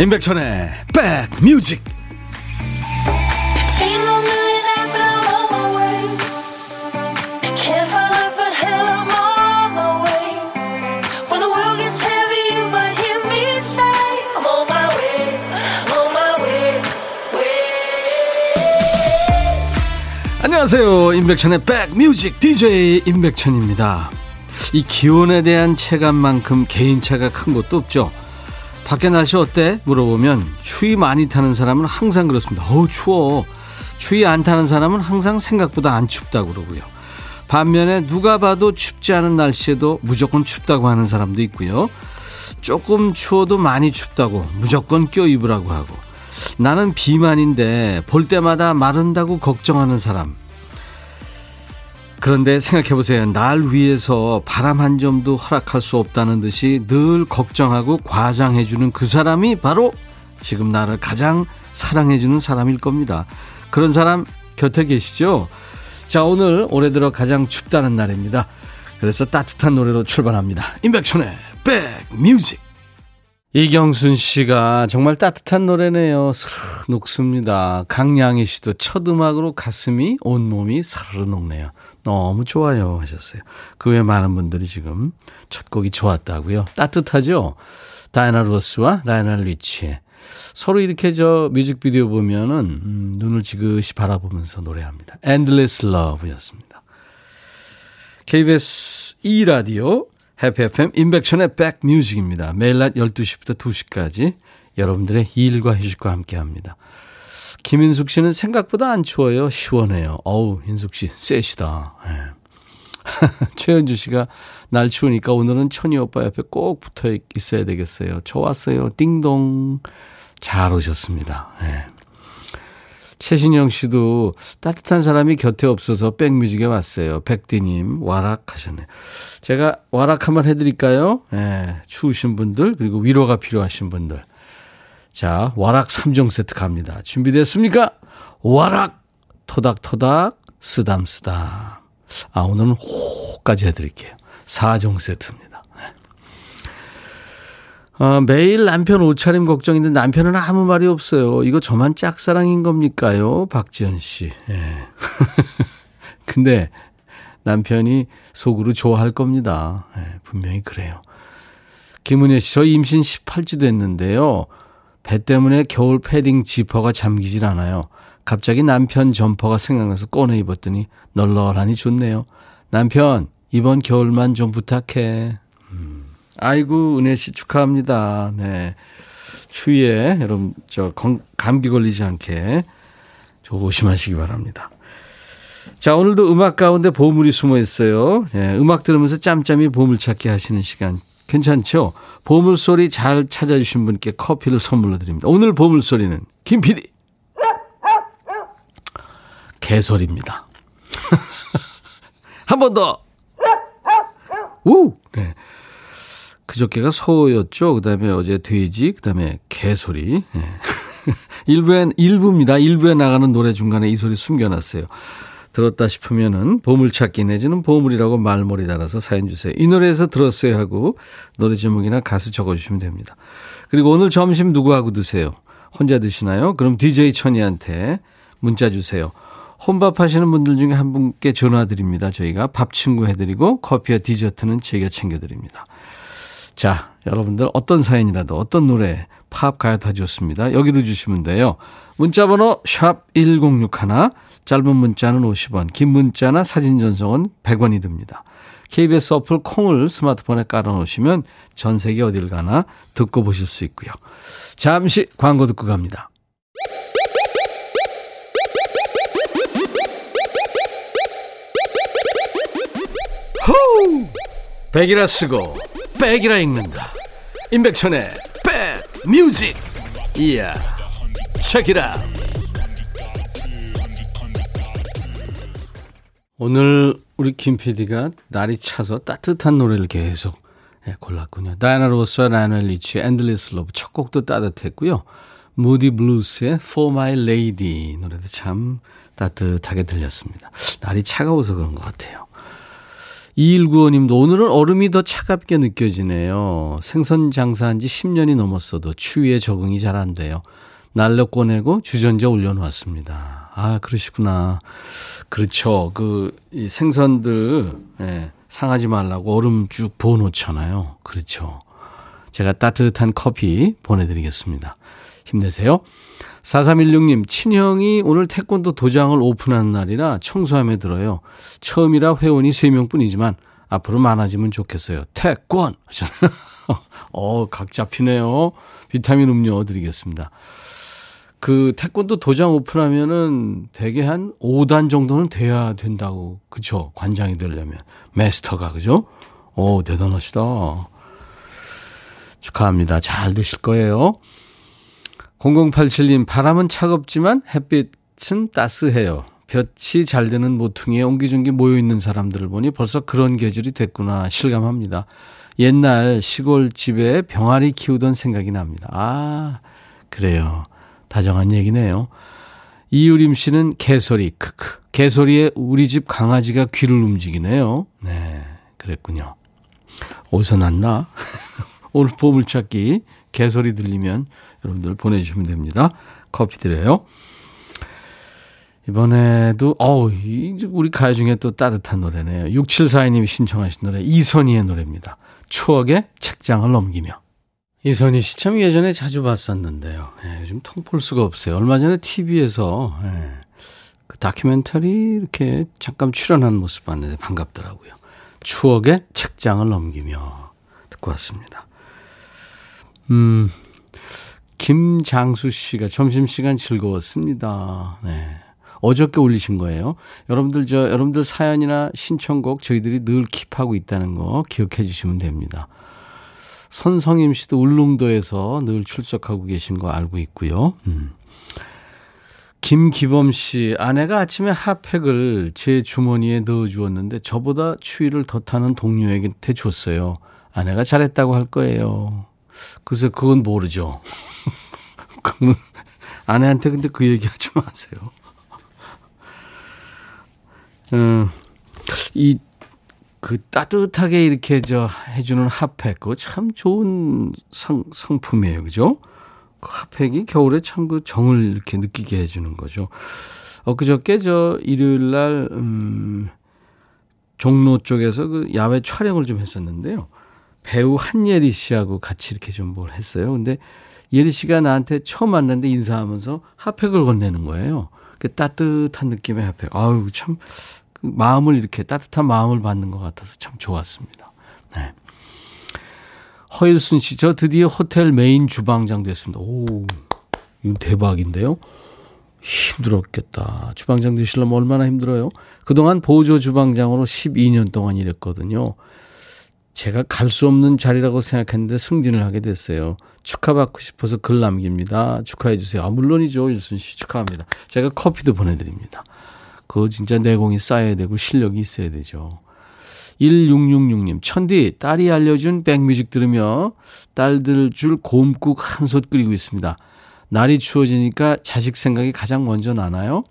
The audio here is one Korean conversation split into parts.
임백천의 백뮤직. 안녕하세요. 임백천의 백뮤직 DJ 임백천입니다. 이 기온에 대한 체감만큼 개인차가 큰 것도 없죠 밖에 날씨 어때? 물어보면 추위 많이 타는 사람은 항상 그렇습니다. 어우 추워. 추위 안 타는 사람은 항상 생각보다 안 춥다고 그러고요. 반면에 누가 봐도 춥지 않은 날씨에도 무조건 춥다고 하는 사람도 있고요. 조금 추워도 많이 춥다고 무조건 껴 입으라고 하고 나는 비만인데 볼 때마다 마른다고 걱정하는 사람 그런데 생각해 보세요. 날 위해서 바람 한 점도 허락할 수 없다는 듯이 늘 걱정하고 과장해 주는 그 사람이 바로 지금 나를 가장 사랑해 주는 사람일 겁니다. 그런 사람 곁에 계시죠? 자, 오늘 올해 들어 가장 춥다는 날입니다. 그래서 따뜻한 노래로 출발합니다. 임백천의 백뮤직. 이경순 씨가 정말 따뜻한 노래네요. 스르르 녹습니다. 강양희 씨도 첫 음악으로 가슴이 온몸이 사르르 녹네요. 너무 좋아요 하셨어요. 그 외에 많은 분들이 지금 첫 곡이 좋았다고요. 따뜻하죠? 다이애나 로스와 라이오넬 리치의 서로 이렇게 저 뮤직비디오 보면은 음, 눈을 지그시 바라보면서 노래합니다. Endless Love였습니다. KBS 2라디오 해피 FM 임백천의 백뮤직입니다. 매일 낮 12시부터 2시까지 여러분들의 일과 휴식과 함께합니다. 김인숙 씨는 생각보다 안 추워요. 시원해요. 어우, 인숙 씨, 쎄시다. 네. 최현주 씨가 날 추우니까 오늘은 천희 오빠 옆에 꼭 붙어 있어야 되겠어요. 좋았어요. 띵동. 잘 오셨습니다. 네. 최신영 씨도 따뜻한 사람이 곁에 없어서 백뮤직에 왔어요. 백디님, 와락 하셨네요. 제가 와락 한번 해드릴까요? 네. 추우신 분들, 그리고 위로가 필요하신 분들. 자, 와락 3종 세트 갑니다. 준비됐습니까? 와락! 토닥토닥, 쓰담쓰담. 아, 오늘은 호까지 해드릴게요. 4종 세트입니다. 어, 매일 남편 옷차림 걱정인데 남편은 아무 말이 없어요. 이거 저만 짝사랑인 겁니까요? 박지연 씨. 예. 근데 남편이 속으로 좋아할 겁니다. 예, 분명히 그래요. 김은혜 씨, 저 임신 18주 됐는데요. 배 때문에 겨울 패딩 지퍼가 잠기질 않아요. 갑자기 남편 점퍼가 생각나서 꺼내 입었더니 널널하니 좋네요. 남편, 이번 겨울만 좀 부탁해. 음. 아이고, 은혜 씨 축하합니다. 네. 추위에 여러분, 저, 감기 걸리지 않게 조심하시기 바랍니다. 자, 오늘도 음악 가운데 보물이 숨어 있어요. 네, 음악 들으면서 짬짬이 보물찾기 하시는 시간 괜찮죠? 보물소리 잘 찾아주신 분께 커피를 선물로 드립니다. 오늘 보물소리는 김 PD. 개소리입니다. 한 번 더. 우! 네. 그저께가 소였죠. 그 다음에 어제 돼지, 그 다음에 개소리. 네. 일부엔, 일부입니다. 일부에 나가는 노래 중간에 이 소리 숨겨놨어요. 들었다 싶으면은 보물찾기 내지는 보물이라고 말머리 달아서 사연 주세요. 이 노래에서 들었어요 하고 노래 제목이나 가수 적어주시면 됩니다. 그리고 오늘 점심 누구하고 드세요? 혼자 드시나요? 그럼 DJ 천이한테 문자 주세요. 혼밥 하시는 분들 중에 한 분께 전화 드립니다. 저희가 밥 친구 해드리고 커피와 디저트는 저희가 챙겨드립니다. 자, 여러분들 어떤 사연이라도 어떤 노래, 팝, 가요 다 좋습니다. 여기로 주시면 돼요. 문자번호 샵 1061, 짧은 문자는 50원, 긴 문자나 사진 전송은 100원이 듭니다. KBS 어플 콩을 스마트폰에 깔아놓으시면 전 세계 어딜 가나 듣고 보실 수 있고요. 잠시 광고 듣고 갑니다. 호우! 백이라 쓰고 백이라 읽는다. 임백천의 백 뮤직. 이야. 책이라. 오늘 우리 김 PD가 날이 차서 따뜻한 노래를 계속 예, 골랐군요. 다이애나 로스와 라이오넬 리치의 Endless Love 첫 곡도 따뜻했고요. 무디 블루스의 For My Lady 노래도 참 따뜻하게 들렸습니다. 날이 차가워서 그런 것 같아요. 2195님도 오늘은 얼음이 더 차갑게 느껴지네요. 생선 장사한 지 10년이 넘었어도 추위에 적응이 잘 안 돼요. 난로 꺼내고 주전자 올려놓았습니다. 아, 그러시구나. 그렇죠. 그, 이 생선들, 예, 상하지 말라고 얼음 쭉 부어놓잖아요. 그렇죠. 제가 따뜻한 커피 보내드리겠습니다. 힘내세요. 4316님, 친형이 오늘 태권도 도장을 오픈하는 날이라 청소함에 들어요. 처음이라 회원이 3명 뿐이지만 앞으로 많아지면 좋겠어요. 태권! 어, 각 잡히네요. 비타민 음료 드리겠습니다. 그 태권도 도장 오픈하면은 대개 한 5단 정도는 돼야 된다고. 그쵸? 관장이 되려면. 마스터가, 그죠? 오, 대단하시다. 축하합니다. 잘 되실 거예요. 0087님, 바람은 차갑지만 햇빛은 따스해요. 볕이 잘 되는 모퉁이에 옹기종기 모여있는 사람들을 보니 벌써 그런 계절이 됐구나 실감합니다. 옛날 시골 집에 병아리 키우던 생각이 납니다. 아, 그래요. 다정한 얘기네요. 이유림 씨는 개소리, 크크. 개소리에 우리 집 강아지가 귀를 움직이네요. 네, 그랬군요. 어디서 났나? 오늘 보물찾기 개소리 들리면 여러분들 보내주시면 됩니다. 커피 드려요. 이번에도, 어우, 우리 가요 중에 또 따뜻한 노래네요. 6742님이 신청하신 노래, 이선희의 노래입니다. 추억의 책장을 넘기며. 이선희 씨 참 예전에 자주 봤었는데요. 예, 요즘 통볼 수가 없어요. 얼마 전에 TV에서 예, 그 다큐멘터리 이렇게 잠깐 출연한 모습 봤는데 반갑더라고요. 추억의 책장을 넘기며 듣고 왔습니다. 음, 김장수 씨가 점심시간 즐거웠습니다. 네. 어저께 올리신 거예요. 여러분들 저 여러분들 사연이나 신청곡 저희들이 늘 킵하고 있다는 거 기억해 주시면 됩니다. 선성임 씨도 울릉도에서 늘 출석하고 계신 거 알고 있고요. 음. 김기범 씨, 아내가 아침에 핫팩을 제 주머니에 넣어 주었는데 저보다 추위를 더 타는 동료에게 줬어요. 아내가 잘했다고 할 거예요. 글쎄, 그건 모르죠. 그건 아내한테 근데 그 얘기 하지 마세요. 음, 이, 그 따뜻하게 이렇게 저 해주는 핫팩, 그거 참 좋은 상, 상품이에요. 그죠? 그 핫팩이 겨울에 참 그 정을 이렇게 느끼게 해주는 거죠. 엊그저께 저 일요일 날, 음, 종로 쪽에서 그 야외 촬영을 좀 했었는데요. 배우 한예리 씨하고 같이 이렇게 좀 뭘 했어요. 근데 예리 씨가 나한테 처음 만났는데 인사하면서 핫팩을 건네는 거예요. 그 따뜻한 느낌의 핫팩. 아유, 참, 그 마음을 이렇게 따뜻한 마음을 받는 것 같아서 참 좋았습니다. 네. 허일순 씨, 저 드디어 호텔 메인 주방장 됐습니다. 오, 이거 대박인데요? 힘들었겠다. 주방장 되시려면 얼마나 힘들어요? 그동안 보조 주방장으로 12년 동안 일했거든요. 제가 갈 수 없는 자리라고 생각했는데 승진을 하게 됐어요. 축하받고 싶어서 글 남깁니다. 축하해 주세요. 아, 물론이죠. 일순 씨 축하합니다. 제가 커피도 보내드립니다. 그거 진짜 내공이 쌓여야 되고 실력이 있어야 되죠. 1666님, 천디, 딸이 알려준 백뮤직 들으며 딸들 줄 곰국 한솥 끓이고 있습니다. 날이 추워지니까 자식 생각이 가장 먼저 나나요?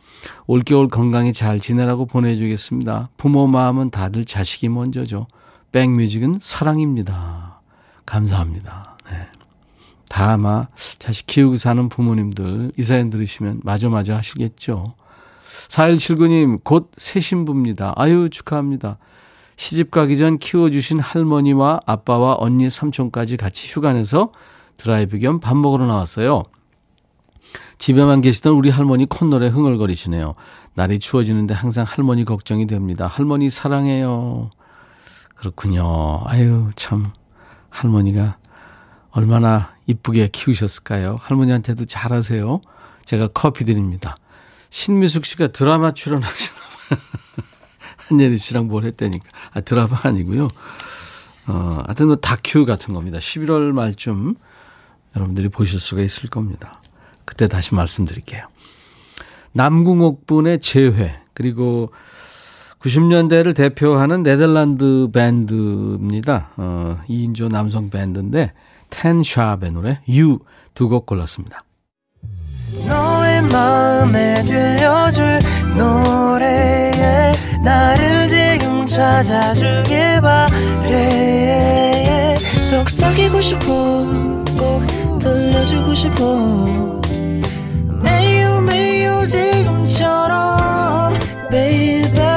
올겨울 건강히 잘 지내라고 보내주겠습니다. 부모 마음은 다들 자식이 먼저죠. 백뮤직은 사랑입니다. 감사합니다. 네. 다 아마 자식 키우고 사는 부모님들 이 사연 들으시면 마저 마저 하시겠죠. 4179님 곧 새 신부입니다. 아유 축하합니다. 시집 가기 전 키워주신 할머니와 아빠와 언니 삼촌까지 같이 휴가 내서 드라이브 겸 밥 먹으러 나왔어요. 집에만 계시던 우리 할머니 콧노래 흥얼거리시네요. 날이 추워지는데 항상 할머니 걱정이 됩니다. 할머니 사랑해요. 그렇군요. 아유, 참, 할머니가 얼마나 이쁘게 키우셨을까요? 할머니한테도 잘하세요. 제가 커피 드립니다. 신미숙 씨가 드라마 출연하시나 봐요. 한예리 씨랑 뭘 했다니까. 아, 드라마 아니고요. 어, 하여튼 뭐 다큐 같은 겁니다. 11월 말쯤 여러분들이 보실 수가 있을 겁니다. 그때 다시 말씀드릴게요. 남궁옥 분의 재회, 그리고 90년대를 대표하는 네덜란드 밴드입니다. 어, 2인조 남성 밴드인데 텐샵의 노래 You 두 곡 골랐습니다. 너의 마음에 들려줄 노래에 나를 지금 찾아주길 바래 속삭이고 싶어 꼭 들려주고 싶어 매우 매우 지금처럼 baby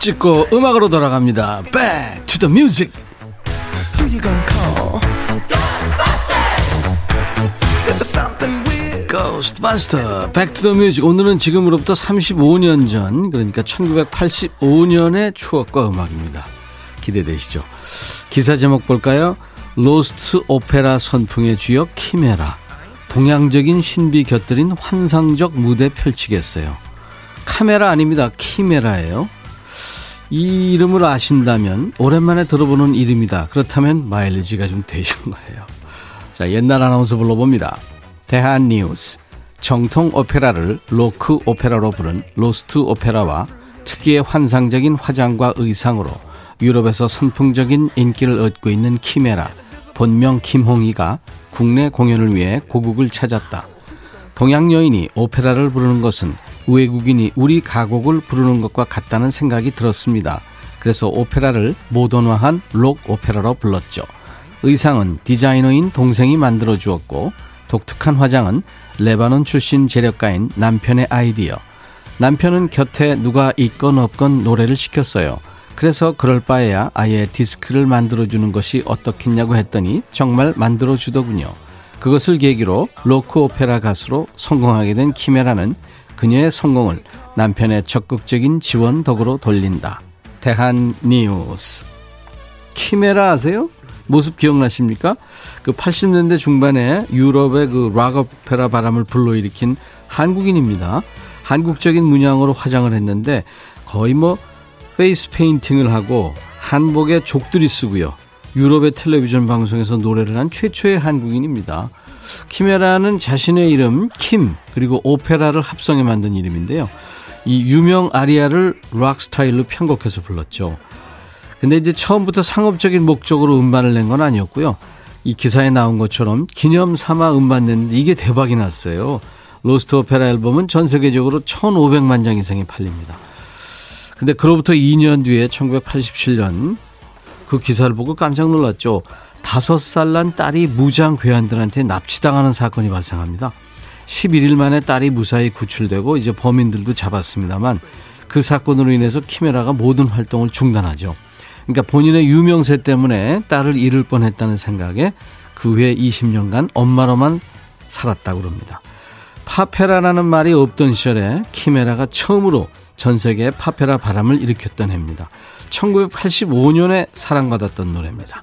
찍고 음악으로 돌아갑니다. Back to the music. The Music. 오늘은 지금으로부터 35년 전, 그러니까 1985년의 추억과 음악입니다. 기대되시죠? 기사 제목 볼까요? 로스트 오페라 선풍의 주역 키메라. 동양적인 신비 곁들인 환상적 무대 펼치겠어요. 카메라 아닙니다. 키메라예요. 이 이름을 아신다면 오랜만에 들어보는 이름이다. 그렇다면 마일리지가 좀 되신 거예요. 자, 옛날 아나운서 불러봅니다. 대한 뉴스. 정통 오페라를 로크 오페라로 부른 Lost Opera와 특유의 환상적인 화장과 의상으로 유럽에서 선풍적인 인기를 얻고 있는 키메라, 본명 김홍희가 국내 공연을 위해 고국을 찾았다. 동양 여인이 오페라를 부르는 것은 외국인이 우리 가곡을 부르는 것과 같다는 생각이 들었습니다. 그래서 오페라를 모던화한 록 오페라로 불렀죠. 의상은 디자이너인 동생이 만들어 주었고 독특한 화장은 레바논 출신 재력가인 남편의 아이디어. 남편은 곁에 누가 있건 없건 노래를 시켰어요. 그래서 그럴 바에야 아예 디스크를 만들어 주는 것이 어떻겠냐고 했더니 정말 만들어 주더군요. 그것을 계기로 로크 오페라 가수로 성공하게 된 키메라는 그녀의 성공을 남편의 적극적인 지원 덕으로 돌린다. 대한 뉴스. 키메라 아세요? 모습 기억나십니까? 그 80년대 중반에 유럽의 그 락오페라 바람을 불러일으킨 한국인입니다. 한국적인 문양으로 화장을 했는데 거의 뭐 페이스 페인팅을 하고 한복에 족두리 쓰고요. 유럽의 텔레비전 방송에서 노래를 한 최초의 한국인입니다. 키메라는 자신의 이름 킴 그리고 오페라를 합성해 만든 이름인데요. 이 유명 아리아를 락 스타일로 편곡해서 불렀죠. 근데 이제 처음부터 상업적인 목적으로 음반을 낸 건 아니었고요. 이 기사에 나온 것처럼 기념 삼아 음반 냈는데 이게 대박이 났어요. Lost Opera 앨범은 전 세계적으로 1,500만 장 이상이 팔립니다. 근데 그로부터 2년 뒤에 1987년 그 기사를 보고 깜짝 놀랐죠. 다섯 살 난 딸이 무장 괴한들한테 납치당하는 사건이 발생합니다. 11일 만에 딸이 무사히 구출되고 이제 범인들도 잡았습니다만 그 사건으로 인해서 키메라가 모든 활동을 중단하죠. 그러니까 본인의 유명세 때문에 딸을 잃을 뻔했다는 생각에 그 후에 20년간 엄마로만 살았다고 그럽니다. 파페라라는 말이 없던 시절에 키메라가 처음으로 전 세계에 파페라 바람을 일으켰던 해입니다. 1985년에 사랑받았던 노래입니다.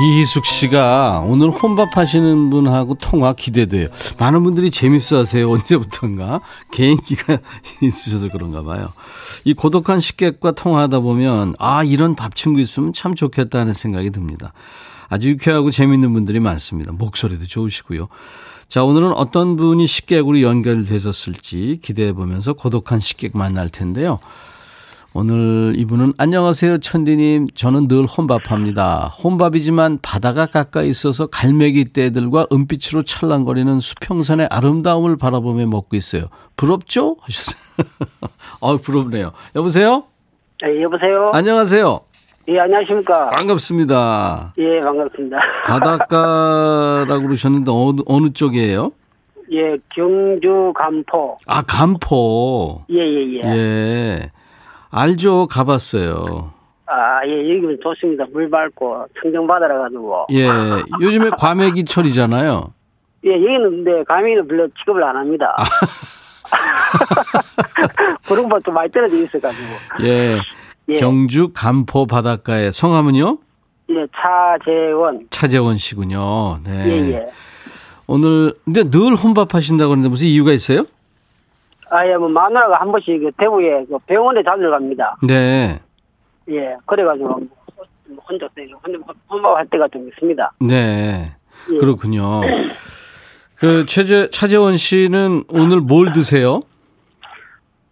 이희숙 씨가 오늘 혼밥 하시는 분하고 통화 기대돼요. 많은 분들이 재밌어 하세요. 언제부턴가. 개인기가 있으셔서 그런가 봐요. 이 고독한 식객과 통화하다 보면, 아, 이런 밥 친구 있으면 참 좋겠다는 생각이 듭니다. 아주 유쾌하고 재밌는 분들이 많습니다. 목소리도 좋으시고요. 자, 오늘은 어떤 분이 식객으로 연결되셨을지 기대해 보면서 고독한 식객 만날 텐데요. 오늘 이분은 안녕하세요 천디님 저는 늘 혼밥합니다. 혼밥이지만 바다가 가까이 있어서 갈매기 떼들과 은빛으로 찰랑거리는 수평선의 아름다움을 바라보며 먹고 있어요. 부럽죠? 하셨어요. 어 부럽네요. 여보세요? 네, 여보세요? 안녕하세요. 예, 안녕하십니까? 반갑습니다. 예, 반갑습니다. 바닷가라고 그러셨는데 어느, 어느 쪽이에요? 예, 경주 간포. 아 간포. 예, 예, 예. 예. 알죠. 가봤어요. 아, 예, 여기는 좋습니다. 물 밝고 청정바다라 가지고. 예. 요즘에 과메기철이잖아요. 예, 여기는 근데 가미는 별로 취급을 안 합니다. 그런 것도 많이 떨어져 있어가지고. 예. 예. 경주 간포 바닷가에 성함은요? 예, 차재원. 차재원 씨군요. 네. 예, 예. 오늘 근데 늘 혼밥하신다고 하는데 무슨 이유가 있어요? 아, 예, 뭐, 마누라가 한 번씩 그 대구에 그 병원에 자주 갑니다. 네. 예, 그래가지고 뭐 혼자, 혼자 혼밥할 때가 좀 있습니다. 네. 예. 그렇군요. 그 최재 차재원 씨는 오늘 뭘 드세요?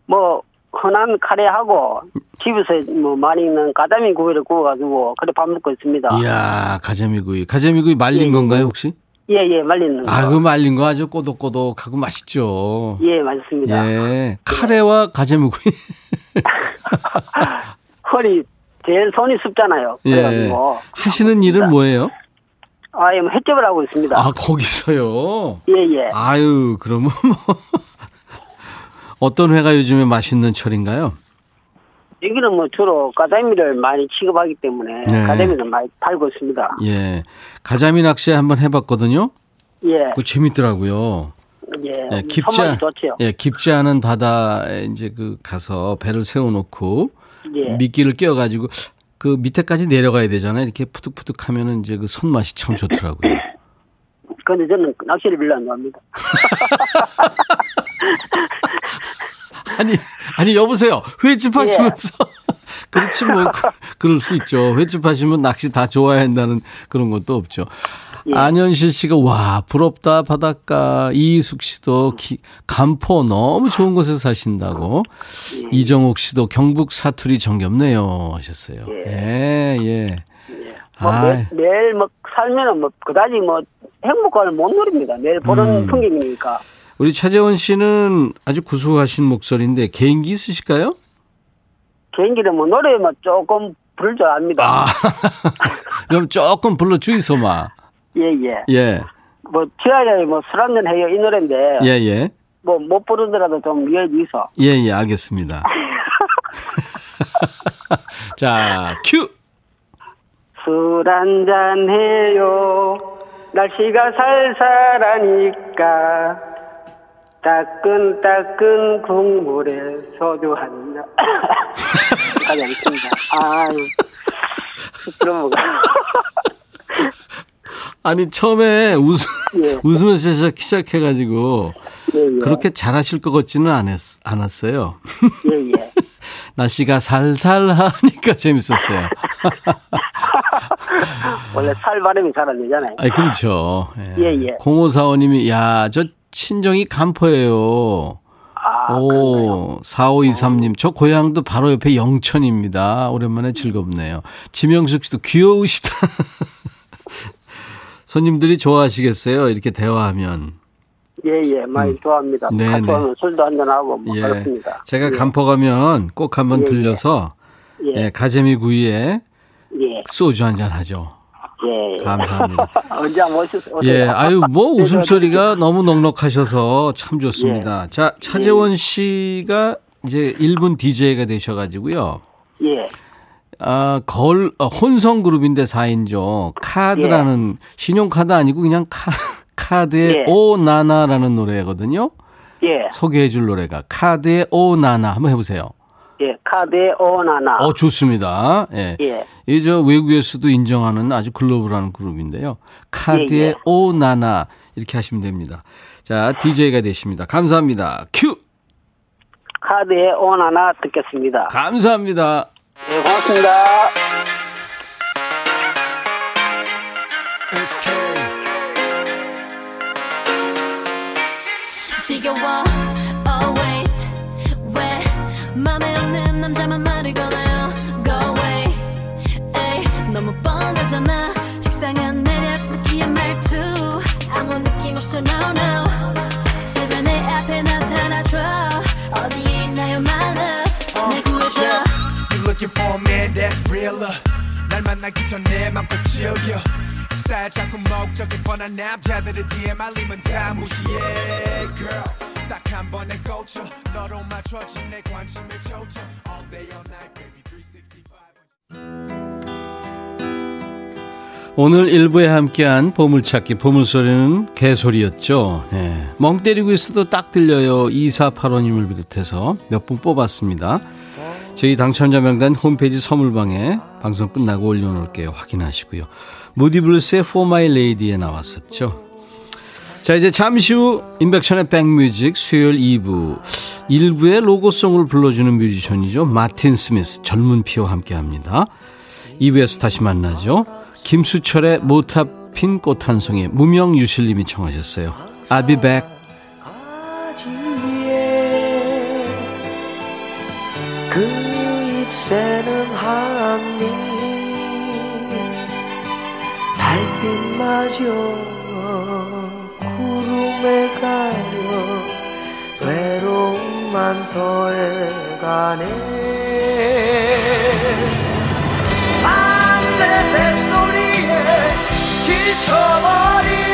뭐 흔한 카레하고 집에서 뭐 많이 있는 가자미 구이를 구워가지고 그래 밥 먹고 있습니다. 이야, 가자미 구이. 가자미 구이 말린 예, 예. 건가요, 혹시? 예 예 말리는 거. 아, 그 말린 거 아주 꼬독꼬독하고 맛있죠. 예 맞습니다. 예. 카레와 가자미구이. 허리 제일 손이 습잖아요. 예. 그래가지고 하시는 일은 뭐예요? 아 예 뭐 횟집을 하고 있습니다. 아, 거기서요. 예 예. 아유, 그러면 뭐 어떤 회가 요즘에 맛있는 철인가요? 여기는 뭐 주로 가자미를 많이 취급하기 때문에 네. 가자미를 많이 팔고 있습니다. 예. 가자미 낚시 한번 해봤거든요. 예. 그거 재밌더라고요. 예. 예, 깊지. 예, 깊지 않은 바다에 이제 그 가서 배를 세워놓고 예. 미끼를 끼워가지고 그 밑에까지 내려가야 되잖아요. 이렇게 푸득푸득 하면은 이제 그 손맛이 참 좋더라고요. 근데 저는 낚시를 별로 안 좋아합니다. 아니, 아니, 여보세요. 횟집 하시면서. 그렇지 뭐, 그, 그럴 수 있죠. 횟집 하시면 낚시 다 좋아야 한다는 그런 것도 없죠. 예. 안현실 씨가 와, 부럽다, 바닷가. 이희숙 씨도 기, 간포 너무 좋은 곳에 사신다고. 이정옥 씨도 경북 사투리 정겹네요. 하셨어요. 예, 예. 뭐 아, 매, 매일 뭐 살면은 뭐 그다지 뭐 행복감을 못 누립니다. 매일 보는 음. 풍경이니까. 우리 차재원 씨는 아주 구수하신 목소리인데 개인기 있으실까요? 개인기는 뭐 노래 뭐 조금 부를 줄 압니다. 아, 그럼 조금 불러 주이소마. 예예. 예, 뭐 지하에 뭐술 한잔 해요 이 노래인데 예, 예. 뭐 못 부르더라도 좀 이해해 주이소. 예, 예, 알겠습니다. 자, 큐! 술 한잔 해요. 날씨가 살살하니까 따끈따끈 국물에 소주 한 잔. 까지 않습니다. 아유. 그런 뭐가. 아니, 처음에 웃, 예. 웃으면서 시작, 시작해가지고, 예, 예. 그렇게 잘하실 것 같지는 않았, 않았어요. 예, 예. 날씨가 살살 하니까 재밌었어요. 원래 살 발음이 잘 안 되잖아요. 아 그렇죠. 예. 예, 예. 0545님이, 야, 저 친정이 간포예요. 아, 오, 4523님, 저 고향도 바로 옆에 영천입니다. 오랜만에 즐겁네요. 지명숙 씨도 귀여우시다. 손님들이 좋아하시겠어요? 이렇게 대화하면. 예, 예. 많이 좋아합니다. 네, 같이 네. 오면 술도 한잔하고 뭐 예. 그렇습니다. 제가 예. 간포 가면 꼭 한번 예, 들려서, 예. 예, 가재미 구이에 예. 소주 한잔 하죠. 예. 예. 감사합니다. 언제 한번 오셨, 오세요. 예, 아유, 뭐 네, 웃음소리가 너무 넉넉하셔서 참 좋습니다. 자, 차재원 씨가 이제 1분 DJ가 되셔 가지고요. 예. 아, 걸, 어, 혼성 그룹인데 4인조. 카드라는, 신용카드 아니고 그냥 카, 카드의 예. 오나나라는 노래거든요. 예. 소개해 줄 노래가 카드의 오나나. 한번 해 보세요. 예. 카드의 오나나. 어, 좋습니다. 예. 예. 이저 외국에서도 인정하는 아주 글로벌한 그룹인데요. 카드의 예, 예. 오나나. 이렇게 하시면 됩니다. 자, DJ가 되십니다. 감사합니다. 큐! 카드의 오나나 듣겠습니다. 감사합니다. 예, 고맙습니다. 지겨워 always 왜 맘에 남자만 저리 꺼내요. Go away. 에이 너무 뻔하잖아. 식상한 매력 느끼한 말투. 아무 느낌 없어 no no. 제발 내 앞에 나타나줘. 어디에 있나요 my love? 내 구해줘. You looking for a man that's realer 날 만나기 전에 맘껏 즐겨 살 자꾸 목적이 뻔한 남자들의 DM 알림은 다 무시해 Girl 딱 한 번에 꽂혀 너로 맞춰진 내 관심의 초점 All day all night baby 365 오늘 일부에 함께한 보물찾기 보물소리는 개소리였죠. 예. 멍 때리고 있어도 딱 들려요. 2485님을 비롯해서 몇 분 뽑았습니다. 저희 당첨자 명단 홈페이지 선물방에 방송 끝나고 올려놓을게요. 확인하시고요. 무디블루스의 For My Lady에 나왔었죠. 자 이제 잠시 후 인백션의 백뮤직 수요일 2부 1부의 로고송을 불러주는 뮤지션이죠. 마틴 스미스 젊은 피와 함께 합니다. 2부에서 다시 만나죠. 김수철의 모탑 핀 꽃 한 송이 무명 유실님이 청하셨어요. I'll be back. 그 잎새는 한미 달빛마저 구름에 가려 외로움만 더해가네. 밤새 새소리에 지쳐버린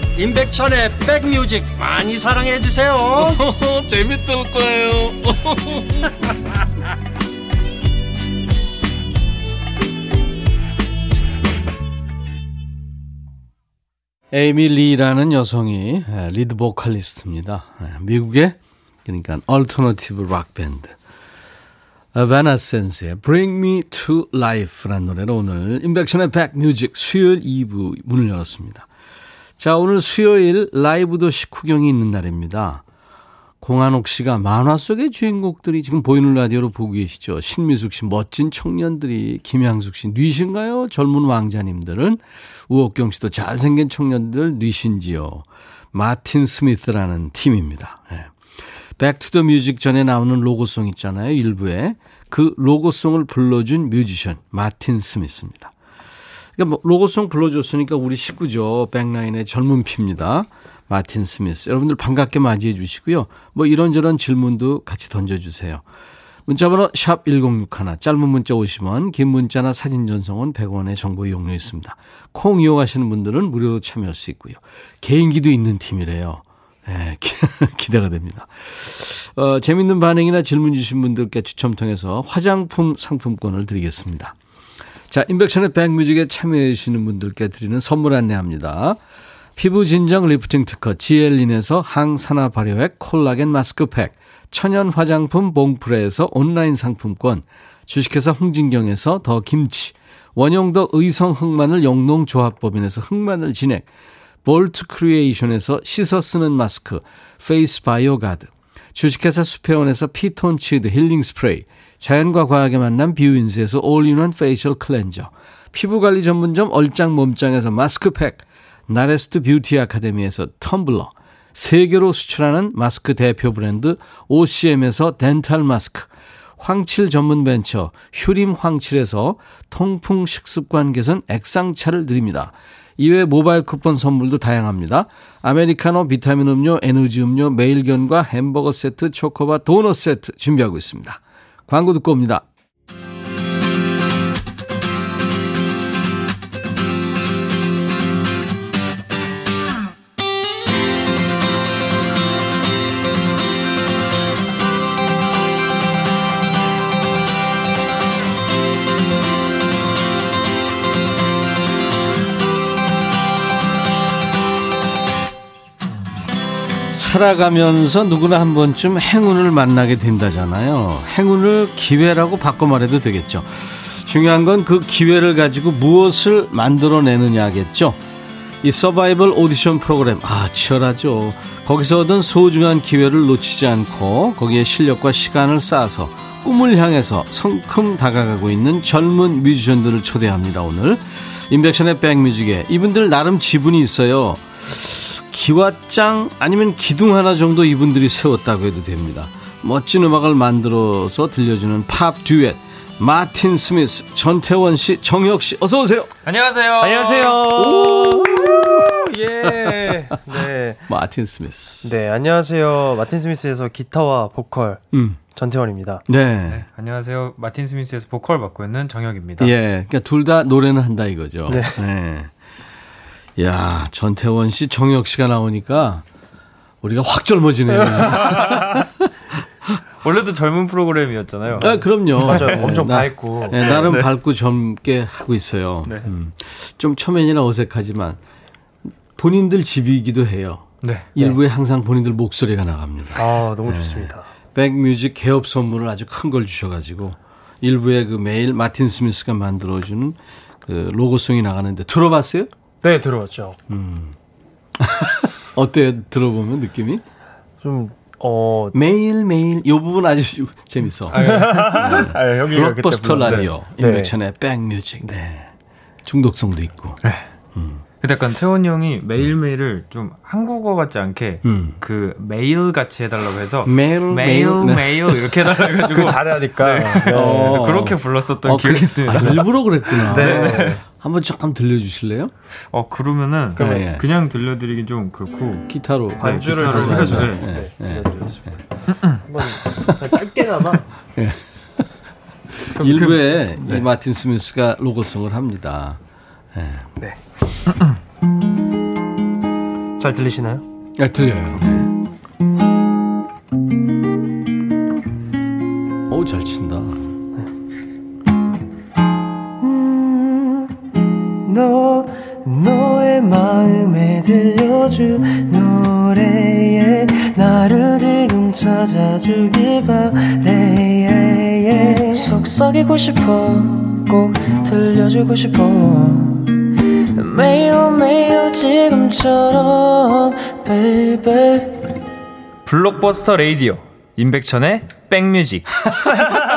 임백천의 백뮤직 많이 사랑해 주세요 재밌을 거예요. 에이미 리라는 여성이 예, 리드 보컬리스트입니다. 예, 미국의 그러니까 alternative 락 밴드 에바네센스의 Bring Me to Life라는 노래로 오늘 임백천의 백뮤직 수요일 2부 문을 열었습니다. 자 오늘 수요일 라이브 도시 구경이 있는 날입니다. 공한옥 씨가 만화 속의 주인공들이 지금 보이는 라디오로 보고 계시죠. 신미숙 씨 멋진 청년들이 김향숙 씨 뉘신가요? 젊은 왕자님들은 우옥경 씨도 잘생긴 청년들 뉘신지요. 마틴 스미스라는 팀입니다. 예. Back to the Music 전에 나오는 로고송 있잖아요. 1부에 그 로고송을 불러준 뮤지션 마틴 스미스입니다. 그러니까 뭐 로고송 불러줬으니까 우리 식구죠. 백라인의 젊은 피입니다. 마틴 스미스. 여러분들 반갑게 맞이해 주시고요. 뭐 이런저런 질문도 같이 던져주세요. 문자번호 샵 1061, 짧은 문자 50원, 긴 문자나 사진 전송은 100원의 정보 이용료 있습니다. 콩 이용하시는 분들은 무료로 참여할 수 있고요. 개인기도 있는 팀이래요. 예, 기대가 됩니다. 어, 재밌는 반응이나 질문 주신 분들께 추첨 통해서 화장품 상품권을 드리겠습니다. 자, 임백천의 백뮤직에 참여해 주시는 분들께 드리는 선물 안내합니다. 피부 진정 리프팅 특허 지엘린에서 항산화 발효액 콜라겐 마스크팩, 천연 화장품 봉프레에서 온라인 상품권, 주식회사 홍진경에서 더 김치, 원용더 의성 흑마늘 영농조합법인에서 흑마늘 진액, 볼트 크리에이션에서 씻어 쓰는 마스크, 페이스 바이오 가드, 주식회사 수페온에서 피톤치드 힐링 스프레이, 자연과 과학의 만남 뷰인스에서 all-in-one facial cleanser, 피부관리 전문점 얼짱 몸짱에서 마스크팩, 나레스트 뷰티 아카데미에서 텀블러, 세계로 수출하는 마스크 대표 브랜드 OCM에서 dental 마스크, 황칠 전문 벤처 휴림 황칠에서 통풍 식습관 개선 액상차를 드립니다. 이외 모바일 쿠폰 선물도 다양합니다. 아메리카노, 비타민 음료, 에너지 음료, 매일견과 햄버거 세트, 초코바, 도넛 세트 준비하고 있습니다. 광고 듣고 옵니다. 살아가면서 누구나 한 번쯤 행운을 만나게 된다잖아요. 행운을 기회라고 바꿔 말해도 되겠죠. 중요한 건 그 기회를 가지고 무엇을 만들어내느냐겠죠. 이 서바이벌 오디션 프로그램, 아, 치열하죠. 거기서 얻은 소중한 기회를 놓치지 않고 거기에 실력과 시간을 쌓아서 꿈을 향해서 성큼 다가가고 있는 젊은 뮤지션들을 초대합니다, 오늘. 인백션의 백뮤직에 이분들 나름 지분이 있어요. 기와장 아니면 기둥 하나 정도 이분들이 세웠다고 해도 됩니다. 멋진 음악을 만들어서 들려주는 팝 듀엣 마틴 스미스, 전태원 씨, 정혁 씨, 어서 오세요. 안녕하세요. 안녕하세요. 예. 네. 마틴 스미스. 네, 안녕하세요. 마틴 스미스에서 기타와 보컬 음, 전태원입니다. 네. 안녕하세요. 마틴 스미스에서 보컬 맡고 있는 정혁입니다. 예, 그러니까 둘 다 노래는 한다 이거죠. 네. 네. 야, 전태원 씨, 정혁 씨가 나오니까 우리가 확 젊어지네요. 원래도 젊은 프로그램이었잖아요. 아, 그럼요. 맞아요. 엄청 나- 밝고. 네, 나름 밝고 젊게 하고 있어요. 네. 음. 좀 초면이나 어색하지만 본인들 집이기도 해요. 네. 일부에 항상 본인들 목소리가 나갑니다. 아, 너무 좋습니다. 백뮤직 개업 선물을 아주 큰 걸 주셔가지고 일부에 그 매일 마틴 스미스가 만들어주는 그 로고송이 나가는데 들어봤어요? 네, 들어왔죠. 어때요? 들어보면 느낌이? 좀, 어, 매일 매일 이 부분 아주 재밌어. 아, 형이 블록버스터 라디오 네. 인백션의 백뮤직. 네. 중독성도 있고. 근데 약간 태원 형이 매일매일을 좀 한국어 같지 않게 음. 그 메일 같이 해달라고 해서 매일 매일 매일 네. 매일 이렇게 해달라고 해가지고 그 잘하니까. 네. 어. 그래서 그렇게 불렀었던 어, 기억이 그- 있습니다. 아, 일부러 그랬구나. 네. 한번 조금 들려주실래요? 어 그러면은 그럼, 예. 그냥 들려드리긴 좀 그렇고 기타로 반주를 기타로 좀. 해주세요. 네, 네, 네. 들려드렸습니다. 한번 짧게나마. 일부에 네. 이 마틴 스미스가 로고송을 합니다. 잘 들리시나요? 야, 들려요. 들려줄 노래에 나를 지금 찾아주길 바래 속삭이고 싶어 꼭 들려주고 싶어. 매일 매일 지금처럼 baby. 블록버스터 레이디오 임백천의 백뮤직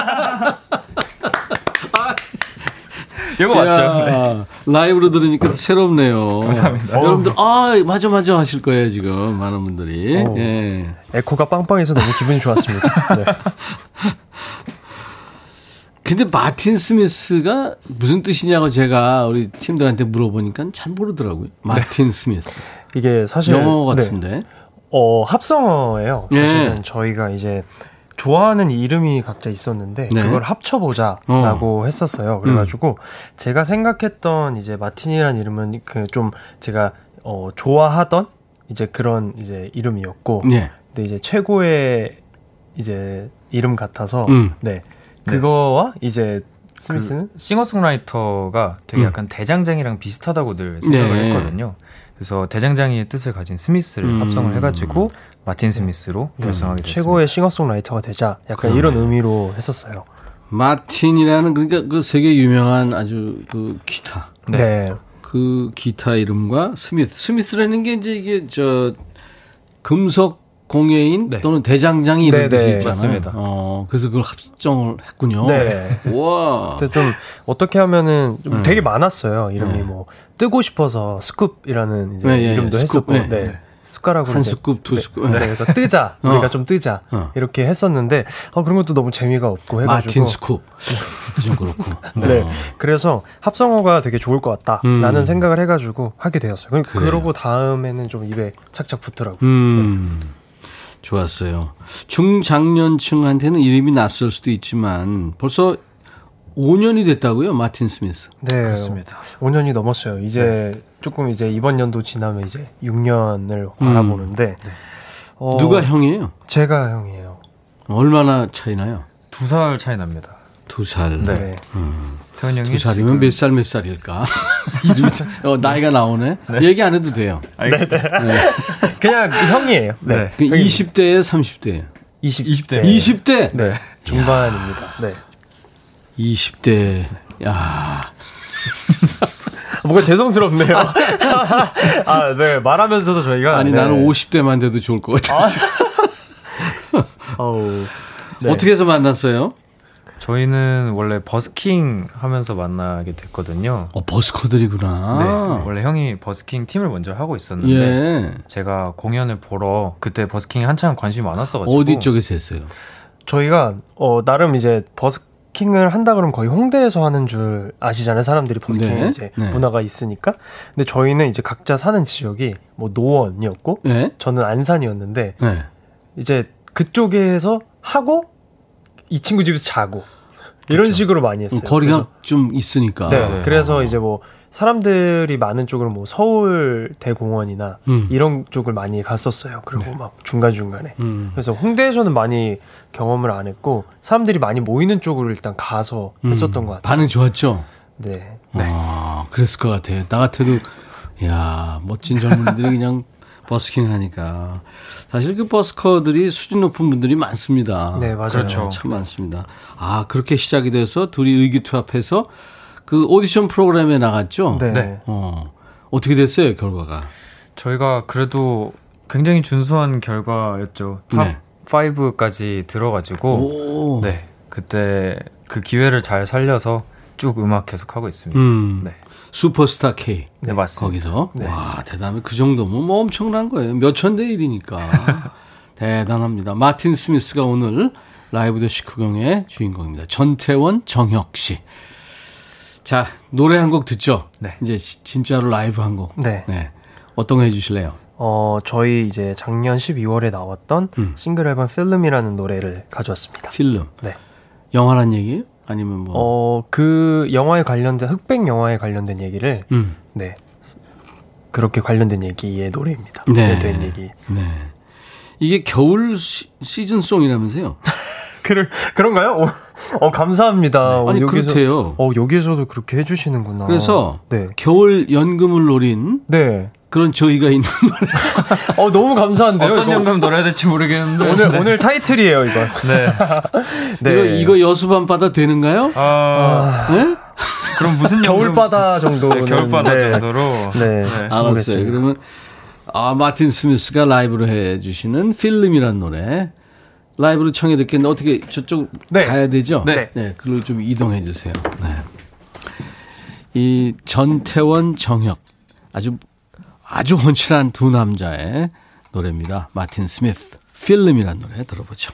이거 맞죠? 네. 야, 라이브로 들으니까 또 새롭네요. 감사합니다. 여러분들, 아, 맞아, 맞아 하실 거예요, 지금. 많은 분들이. 어. 예. 에코가 빵빵해서 너무 기분이 좋았습니다. 네. 근데 마틴 스미스가 무슨 뜻이냐고 제가 우리 팀들한테 물어보니까 잘 모르더라고요. 마틴 스미스. 이게 사실 영어 네. 같은데. 어, 합성어예요. 예. 사실은 저희가 이제 좋아하는 이름이 각자 있었는데 네. 그걸 합쳐보자라고 했었어요. 그래가지고 제가 생각했던 이제 마틴이라는 이름은 그 좀 제가 어, 좋아하던 이제 그런 이제 이름이었고, 예. 근데 이제 최고의 이제 이름 같아서 음. 네 그거와 이제 스미스는 그 싱어송라이터가 되게 음. 약간 대장장이랑 비슷하다고 늘 생각을 네. 했거든요. 그래서 대장장이의 뜻을 가진 스미스를 음. 합성을 해가지고 마틴 스미스로 결성하게 됐습니다. 최고의 싱어송라이터가 되자 약간 그러네요. 이런 의미로 했었어요. 마틴이라는 그러니까 그 세계 유명한 아주 그 기타. 네. 네. 그 기타 이름과 스미스. 스미스라는 게 이제 이게 저 금속 공예인 네. 또는 대장장이 이런 네, 뜻이 네, 있잖아요. 맞습니다. 어, 그래서 그걸 합성을 했군요. 네. 와. 근데 좀 어떻게 하면은 좀 음. 되게 많았어요. 이름이 네. 뭐 뜨고 싶어서 scoop이라는 이제 네, 예, 이름도 scoop, 했었고, 네. 네. 숟가락으로 한 scoop, 두 네, scoop. 네, 그래서 뜨자 어. 우리가 좀 뜨자 어. 이렇게 했었는데 어, 그런 것도 너무 재미가 없고 해가지고 마틴 스쿱. 좀 그렇고. 네. 어. 그래서 합성어가 되게 좋을 것 같다라는 음. 생각을 해가지고 하게 되었어요. 그- 그래요. 그러고 다음에는 좀 입에 착착 붙더라고요. 음. 좋았어요. 중장년층한테는 이름이 낯설 수도 있지만 벌써 5년이 됐다고요, 마틴 스미스. 네, 그렇습니다. 5년이 넘었어요. 이제 네. 조금 이제 이번 연도 지나면 이제 6년을 바라보는데 어, 음. 누가 형이에요? 제가 형이에요. 얼마나 차이나요? 두 살 차이 납니다. 두 살. 네. 형이 두 살이면 몇 살 몇 살일까? 어, 나이가 나오네. 얘기 안 해도 돼요. 알겠습니다. 그냥 형이에요. 네. 그 20대에 30대에 20, 20 대. 20대. 네. 중반입니다. 네. 20대. 야. 뭔가 죄송스럽네요. 아, 네. 말하면서도 저희가 아니 네. 나는 50대만 돼도 좋을 것 같아. 어우. 네. 어떻게 해서 만났어요? 저희는 원래 버스킹 하면서 만나게 됐거든요. 어, 버스커들이구나. 네. 원래 형이 버스킹 팀을 먼저 하고 있었는데 예. 제가 공연을 보러 그때 버스킹에 한창 관심이 많았어 가지고 어디 쪽에서 했어요? 저희가 어 나름 이제 버스 킹을 한다 그러면 거의 홍대에서 하는 줄 아시잖아요. 사람들이 버스킹에 네, 이제 네. 문화가 있으니까. 근데 저희는 이제 각자 사는 지역이 뭐 노원이었고 예. 저는 안산이었는데 네. 이제 그쪽에서 하고 이 친구 집에서 자고 이런 식으로 많이 했어요. 거리가 좀 있으니까. 그래서, 네, 그래서 이제 뭐 사람들이 많은 쪽으로 뭐 서울 대공원이나 음. 이런 쪽을 많이 갔었어요. 그리고 막 중간 중간에. 음. 그래서 홍대에서는 많이 경험을 안 했고 사람들이 많이 모이는 쪽으로 일단 가서 했었던 것 같아요. 반응 좋았죠? 네. 아, 그랬을 것 같아요. 나 같아도, 야 멋진 젊은이들이 그냥 버스킹 하니까. 사실 그 busker들이 수준 높은 분들이 많습니다. 네, 맞아요. 그렇죠. 참 많습니다. 아, 그렇게 시작이 돼서 둘이 의기투합해서 그 오디션 프로그램에 나갔죠? 네. 네. 어, 어떻게 됐어요, 결과가? 저희가 그래도 굉장히 준수한 결과였죠. top 네. 5까지 들어가지고 오. 네 그때 그 기회를 잘 살려서 쭉 음악 계속 하고 있습니다. 음. 네. 슈퍼스타 K. 네, 맞습니다. 거기서. 네. 와, 대단해. 그 정도면 뭐 엄청난 거예요. 몇천 대 1이니까. 대단합니다. 마틴 스미스가 오늘 라이브 도시 구경의 주인공입니다. 전태원, 정혁 씨. 자, 노래 한 곡 듣죠? 네. 이제 시- 진짜로 라이브 한 곡. 네. 어떤 거 해주실래요? 어, 저희 이제 작년 12월에 나왔던 음. 싱글 앨범 필름이라는 노래를 가져왔습니다. 필름. 네. 영화란 얘기예요? 아니면 뭐. 어, 그 영화에 관련된 흑백 영화에 관련된 얘기를 음. 네. 그렇게 관련된 얘기의 노래입니다. 네. 된 얘기. 네. 이게 겨울 시, 시즌송이라면서요? 그럴, 그런가요? 어, 어, 감사합니다. 어, 아니, 여기서, 그렇대요. 어, 여기서도 그렇게 해주시는구나. 그래서 네. 겨울 연금을 노린 네. 그런 저희가 있는 노래. 어, 너무 감사한데요. 어떤 이거. 연금 노래야 될지 모르겠는데 오늘, 네. 오늘 타이틀이에요, 이거. 네. 네. 이거, 이거 여수밤바다 되는가요? 아, 네? 그럼 무슨 겨울바다 정도. 네, 겨울바다 정도로 네. 알았어요. 모르겠습니다. 그러면 아 마틴 스미스가 라이브로 해주시는 필름이란 노래 라이브로 청해 듣겠는데 어떻게 저쪽 네. 가야 되죠? 네. 네, 그걸 좀 이동해 주세요. 네. 이 전태원 정혁 아주 아주 헌칠한 두 남자의 노래입니다. 마틴 스미스 필름이란 노래 들어보죠.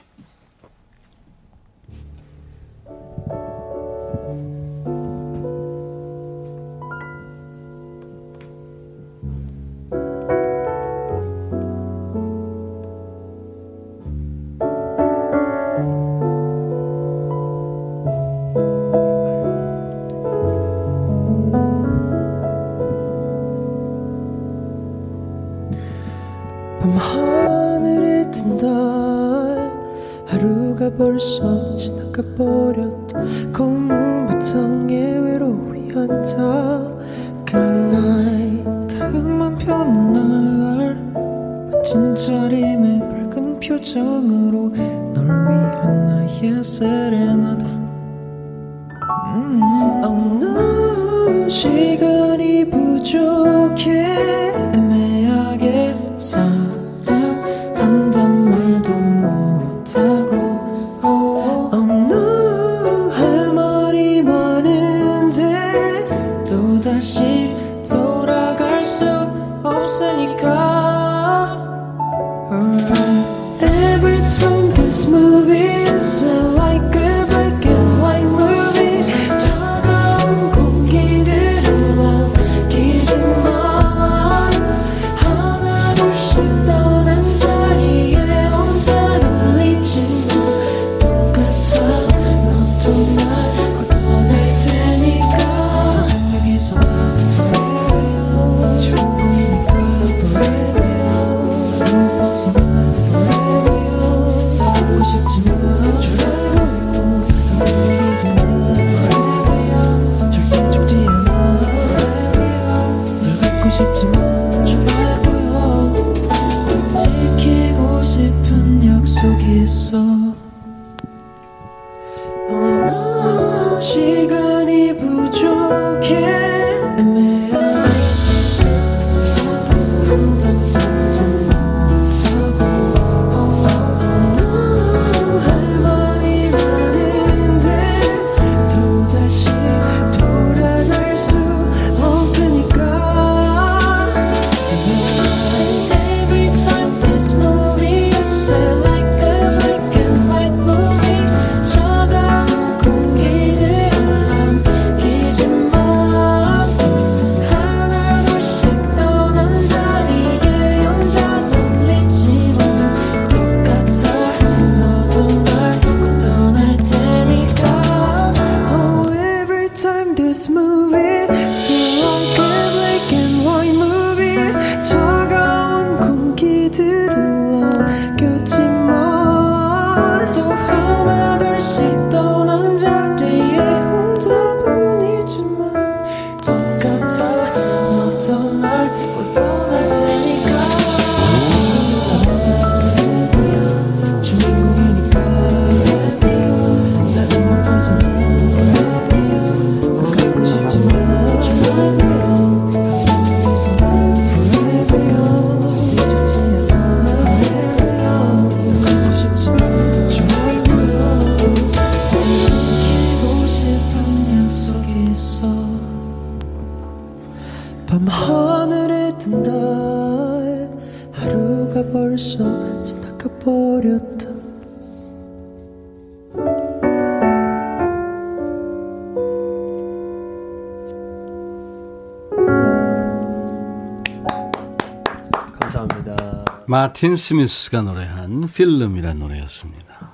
마틴 스미스가 노래한 필름이라는 노래였습니다.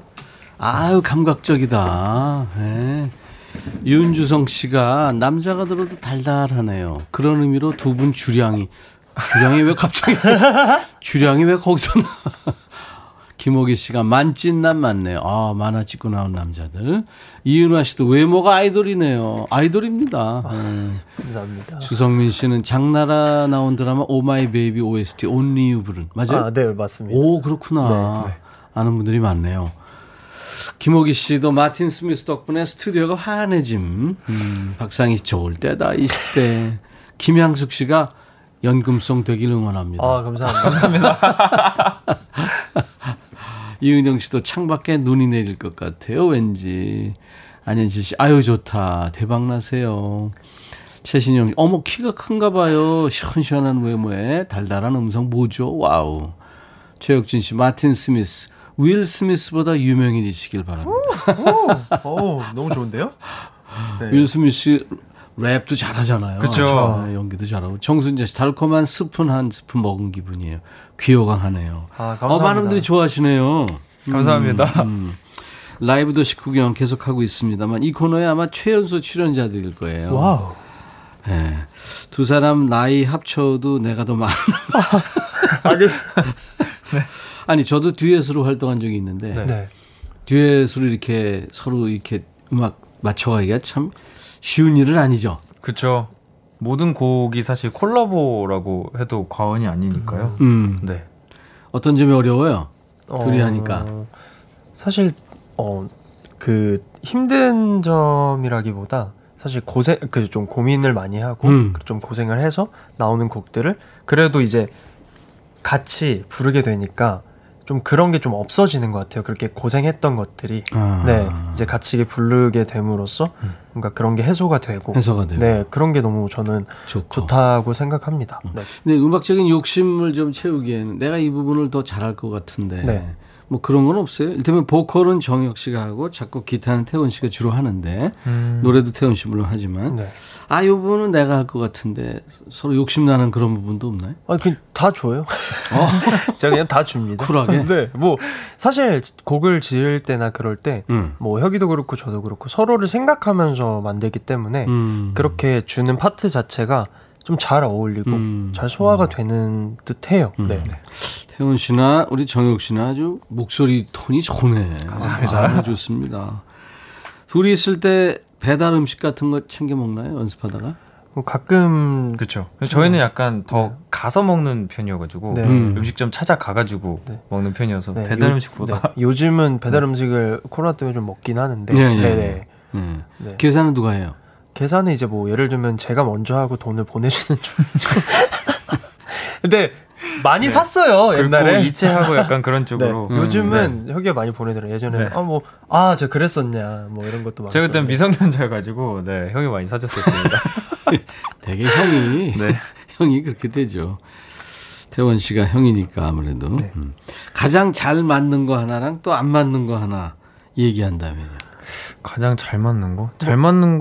아유 감각적이다. 예. 윤주성 씨가 남자가 들어도 달달하네요. 그런 의미로 두 분 주량이 주량이 왜 갑자기 주량이 왜 거기서 나? 김호기 씨가 만찢난 맞네요. 아 만화 찢고 나온 남자들. 이은화 씨도 외모가 아이돌이네요. 아이돌입니다. 예. 감사합니다. 주성민 씨는 장나라 나온 드라마 Oh My Baby OST Only You 부른 맞아요? 아, 네, 맞습니다. 오 그렇구나. 네, 네. 아는 분들이 많네요. 김호기 씨도 마틴 스미스 덕분에 스튜디오가 환해짐. 음, 박상희 씨 좋을 때다 20대. 김향숙 씨가 연금송 되길 응원합니다. 아, 감사합니다. 이은정 씨도 창밖에 눈이 내릴 것 같아요. 왠지. 안현실 씨, 아유 좋다. 대박 나세요. 최신영 씨, 어머 키가 큰가 봐요. 시원시원한 외모에 달달한 음성 뭐죠? wow. 최혁진 씨, 마틴 스미스. 윌 스미스보다 유명해지시길 바랍니다. 오, 너무 좋은데요? 네. 윌 스미스 랩도 잘하잖아요. 그쵸. 네, 연기도 잘하고. 정순재 씨, 달콤한 스푼 한 스푼 먹은 기분이에요. 귀 호강하네요. 아, 어, 감사합니다. 많은 분들이 좋아하시네요. 감사합니다. 음. 라이브 도시 구경 계속하고 있습니다만 이 코너에 아마 최연소 출연자들일 거예요. wow. 예. 두 사람 나이 합쳐도 내가 더 많아. 아니 저도 듀엣으로 활동한 적이 있는데 네. 듀엣으로 이렇게 서로 이렇게 음악 맞춰가기가 참 쉬운 일은 아니죠. 그쵸. 모든 곡이 사실 콜라보라고 해도 과언이 아니니까요. 음. 네. 어떤 점이 어려워요? 둘이 어, 하니까. 사실 어 그 힘든 점이라기보다 사실 고생 그 좀 고민을 많이 하고 음. 좀 고생을 해서 나오는 곡들을 그래도 이제 같이 부르게 되니까 좀 그런 게 좀 없어지는 것 같아요. 그렇게 고생했던 것들이 아. 네 이제 같이 부르게 됨으로써 뭔가 그런 게 해소가 되고 해소가 되고. 네 그런 게 너무 저는 좋고. 좋다고 생각합니다. 네. 근데 음악적인 욕심을 좀 채우기에는 내가 이 부분을 더 잘할 것 같은데 네. 뭐 그런 건 없어요. 일테면 보컬은 정혁 씨가 하고 작곡 기타는 태원 씨가 주로 하는데 노래도 태원 씨 물론 하지만 네. 아, 이 부분은 내가 할 것 같은데 서로 욕심 나는 그런 부분도 없나요? 아, 그다 줘요. 제가 그냥 다 줍니다. 쿨하게? 네. 뭐 사실 곡을 지을 때나 그럴 때 음. 뭐 혁이도 그렇고 저도 그렇고 서로를 생각하면서 만들기 때문에 음. 그렇게 주는 파트 자체가 좀 잘 어울리고 음. 잘 소화가 되는 듯해요. 네. 태원 씨나 우리 정혁 씨는 아주 목소리 톤이 좋네. 감사합니다. 아, 좋습니다. 둘이 있을 때 배달 음식 같은 거 챙겨 먹나요? 연습하다가? 뭐 가끔 그렇죠. 저희는 약간 더 가서 먹는 편이어가지고 네. 음. 음식점 찾아가가지고 네. 먹는 편이어서 네, 배달 요- 음식보다 네, 요즘은 배달 음식을 코로나 때문에 좀 먹긴 하는데 예, 예, 네네. 예. 음. 네. 계산은 누가 해요? 계산은 이제 뭐 예를 들면 제가 먼저 하고 돈을 보내주는 중. 근데 많이 샀어요 긁고 옛날에. 이체하고 약간 그런 네. 쪽으로. 음, 요즘은 혁이가 많이 보내더라. 예전에 네. 아뭐 아 제가 그랬었냐 뭐 이런 것도 많았어요. 제가 그때 미성년자여가지고 네 형이 많이 사줬었습니다. 되게 형이 네. 형이 그렇게 되죠. 태원 씨가 형이니까 아무래도 네. 음. 가장 잘 맞는 거 하나랑 또 안 맞는 거 하나 얘기한다면요. 가장 잘 맞는 거? 잘 맞는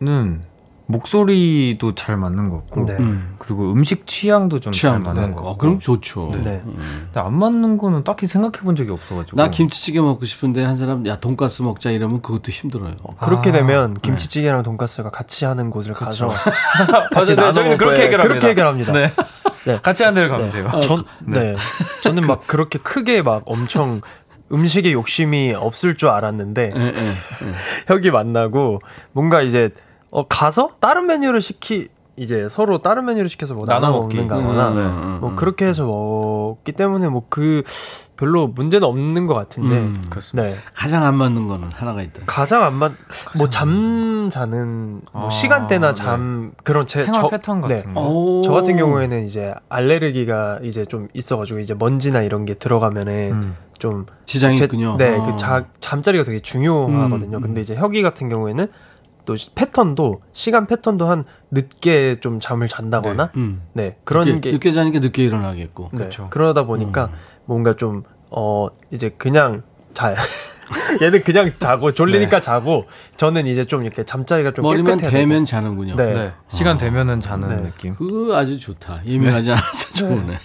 거는 목소리도 잘 맞는 것 같고 네. 음. 그리고 음식 취향도 좀 잘 맞는 네. 거 어, 같고 그럼 좋죠. 네. 음. 근데 안 맞는 거는 딱히 생각해 본 적이 없어가지고 나 김치찌개 먹고 싶은데 한 사람 야 돈가스 먹자 이러면 그것도 힘들어요. 그렇게 아, 되면 김치찌개랑 돈가스가 같이 하는 곳을 가서 같이 맞아요. 네, 나눠 저희는 그렇게. 해결합니다. 그렇게 해결합니다. 네. 네. 같이 한 데를 가면 네. 돼요. 전, 네. 저는 막 그렇게 크게 막 엄청 음식에 욕심이 없을 줄 알았는데 예, 예. 혁이 만나고 뭔가 이제 어 가서 다른 메뉴를 시키 이제 서로 다른 메뉴를 시켜서 뭐 나눠 나눠 먹기. 먹는다거나 음, 음, 뭐 음. 그렇게 해서 먹기 때문에 뭐 그 별로 문제는 없는 것 같은데 음, 그렇습니다. 네 가장 안 맞는 거는 하나가 있다. 가장 안 맞 뭐잠 자는 뭐 아, 시간대나 네. 잠 그런 제 생활 저, 패턴 네. 같은 거. 오. 저 같은 경우에는 이제 알레르기가 이제 좀 있어가지고 이제 먼지나 이런 게 들어가면은 음. 좀 지장이 제- 있군요. 네, 어. 그 자, 잠자리가 되게 중요하거든요. 음, 음. 근데 이제 혁이 같은 경우에는 또 시- 패턴도 시간 패턴도 한 늦게 좀 잠을 잔다거나 네, 음. 그런 늦게, 게 늦게 자니까 늦게 일어나겠고. 네, 그쵸. 그러다 보니까 음. 뭔가 좀 어 이제 그냥 자 얘는 그냥 자고 졸리니까 자고 저는 이제 좀 이렇게 잠자리가 좀 머리만 되고. 자는군요. 네. 네. 시간 아. 되면은 자는 네. 느낌. 그거 아주 좋다. 예민하지 않아서 좋네.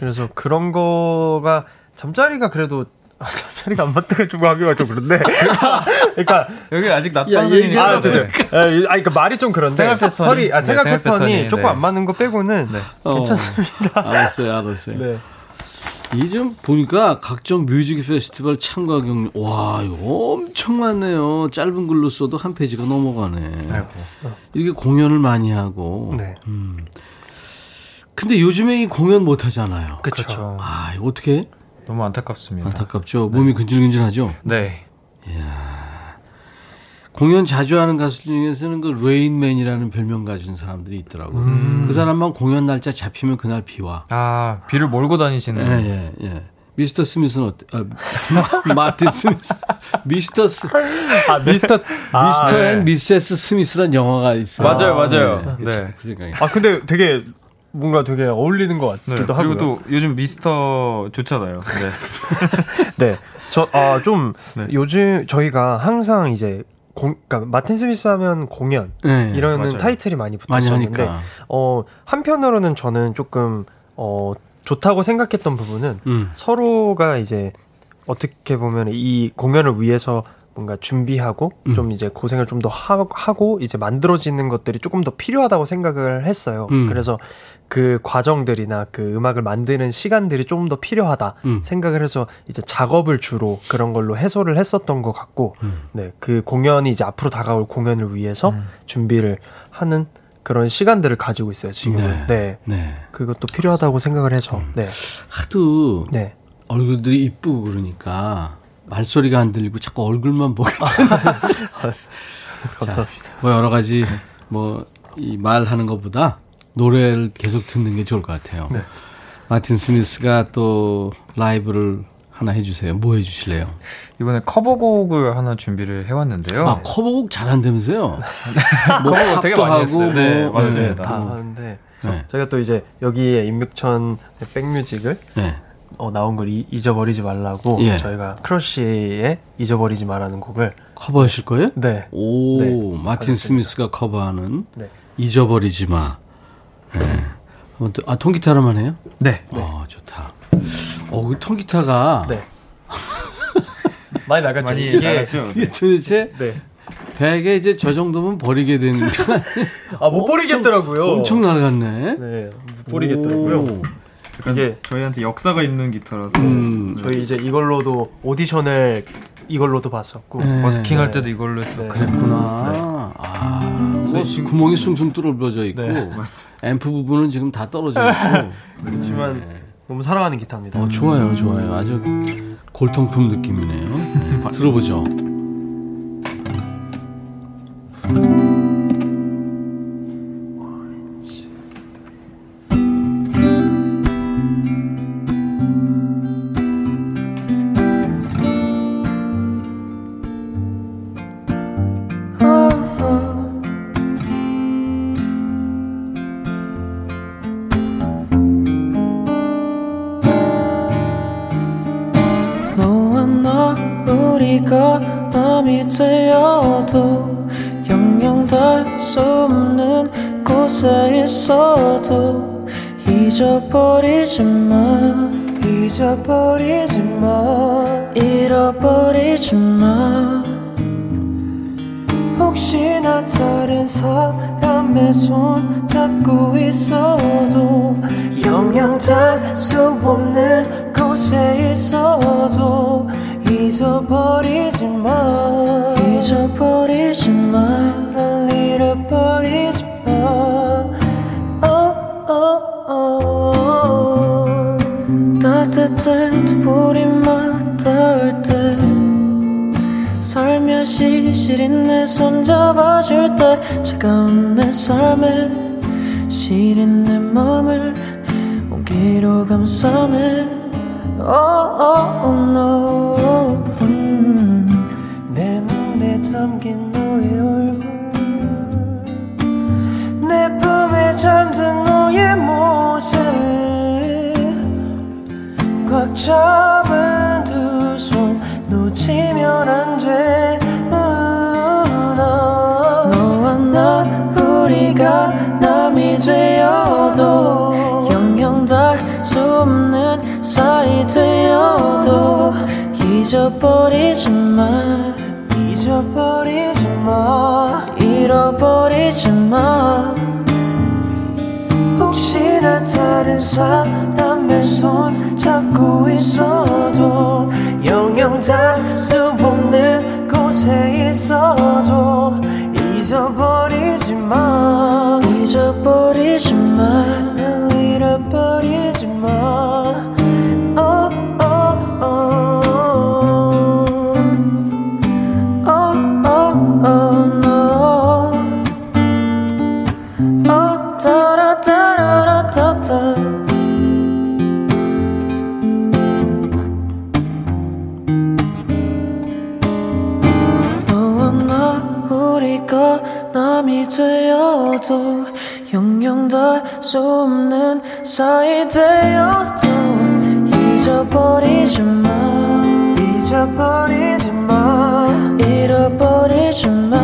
그래서 그런 거가 잠자리가 그래도 아, 잠자리가 안 맞다가지고 하기가 좀 그런데 그러니까 여기 아직 낮 야, 방송이니까. 아, 어쨌든. 아, 그러니까 말이 좀 그런데 생활 패턴이. 설이, 아, 네, 생활 생활 패턴이 패턴이, 조금 네. 안 맞는 거 빼고는 네. 어. 괜찮습니다. 알았어요, 알았어요. 네. 이좀 보니까 각종 뮤직 페스티벌 참가 경력, 와, 이거 엄청 많네요. 짧은 글로 써도 한 페이지가 넘어가네. 아이고. 이렇게 공연을 많이 하고. 네. 음. 근데 요즘에 이 공연 못 하잖아요. 그렇죠. 아, 이거 어떻게? 너무 안타깝습니다. 안타깝죠. 몸이 근질근질하죠. 네. 공연 자주 하는 가수 중에서는 그 rain man이라는 별명 가진 사람들이 있더라고요. 그 사람만 공연 날짜 잡히면 그날 비 와. 아 비를 몰고 다니시는. 예, 예, 예. 미스터 스미스는 어때? 아, 마틴 스미스. 미스터 스, 아, 미스터. 아, 미스터 네. 앤 미세스 스미스란 영화가 있어요. 맞아요, 맞아요. 네. 네. 그 생각이. 아, 근데 되게 뭔가 되게 어울리는 것 네. 같기도 그리고 하고요. 또 요즘 미스터 좋잖아요. 네. 네. 저, 아, 좀, 네. 요즘 저희가 항상 이제, 공, 그러니까 마틴 스미스 하면 공연, 네, 이런 맞아요. 타이틀이 많이 붙었었는데. 어, 한편으로는 저는 조금, 어, 좋다고 생각했던 부분은 음. 서로가 이제 어떻게 보면 이 공연을 위해서 뭔가 준비하고 음. 좀 이제 고생을 좀 더 하고 이제 만들어지는 것들이 조금 더 필요하다고 생각을 했어요. 음. 그래서 그 과정들이나 그 음악을 만드는 시간들이 조금 더 필요하다 음. 생각을 해서 이제 작업을 주로 그런 걸로 해소를 했었던 것 같고 음. 네, 그 공연이 이제 앞으로 다가올 공연을 위해서 음. 준비를 하는 그런 시간들을 가지고 있어요, 지금은. 네. 네. 네. 그것도 필요하다고 생각을 해서. 음. 네. 하도 네. 얼굴들이 이쁘고 그러니까 말소리가 안 들리고 자꾸 얼굴만 보게 돼. 감사합니다. 뭐 여러 가지 뭐 이 말하는 것보다 노래를 계속 듣는 게 좋을 것 같아요. 네. 마틴 스미스가 또 라이브를 하나 해주세요. 뭐 해주실래요? 이번에 커버곡을 하나 준비를 해왔는데요. 아 커버곡 잘한다면서요? 뭐 cover곡 되게 많이 했어요. 네, 뭐, 맞습니다. 다 네. 하는데 네. 저희가 또 이제 여기에 임백천 백뮤직을 네. 어, 나온 걸 이- 잊어버리지 말라고 예. 저희가 크러쉬의 잊어버리지 마라는 곡을 cover하실 거예요? 네. 오, 네, 마틴 가져왔습니다. 스미스가 cover하는 네. 잊어버리지 마. 네. 한번 또- 아 통기타로만 해요? 네. 어 좋다. 어, 그 통기타가 네. 많이 나갔죠. 많이 이게 나갔죠. 이게 도대체 네. 대개 이제 저 정도면 버리게 되는 아, 못 버리겠더라고요. 엄청 나갔네. 네. 못 버리겠더라고요. 이게- 저희한테 역사가 있는 기타라서 음. 저희 이제 이걸로도 오디션을 이걸로도 봤었고 네. 버스킹 할 네. 때도 이걸로 했어. 네. 그랬구나. 아, 뭐 구멍이 숭숭 뚫어져 있고 네, 앰프 부분은 지금 다 떨어져 있고. 그렇지만 네. 너무 사랑하는 기타입니다. 어, 좋아요, 좋아요. 아주 골통품 느낌이네요. 네, 들어보죠. 잊어버리지 마 잊어버리지 마 잃어버리지 마 혹시나 다른 사람의 손 잡고 있어도 영영 닿을 수 없는 곳에 있어도 잊어버리지 마 잊어버리지 마날 잃어버리지 마. 따뜻해 두 볼이 맞닿을 때 살며시 시린 내 손 잡아줄 때 차가운 내 삶에 시린 내 맘을 온기로 감싸네 oh, oh, no. 음. 내 눈에 담긴 너의 얼굴 내 품에 잠든 모습 꽉 잡은 두 손 놓치면 안돼. 너와 나 우리가 남이 되어도 영영 닿을 수 없는 사이 되어도 잊어버리지 마 잊어버리지 마 잃어버리지 마 혹시나 다른 사람의 손 잡고 있어도 영영 닿을 수 없는 곳에 있어도 잊어버리지 마. 잊어버리지 마 되어도 영영 닿을 수 없는 사이 되어도 잊어버리지 마 잊어버리지 마 잃어버리지 마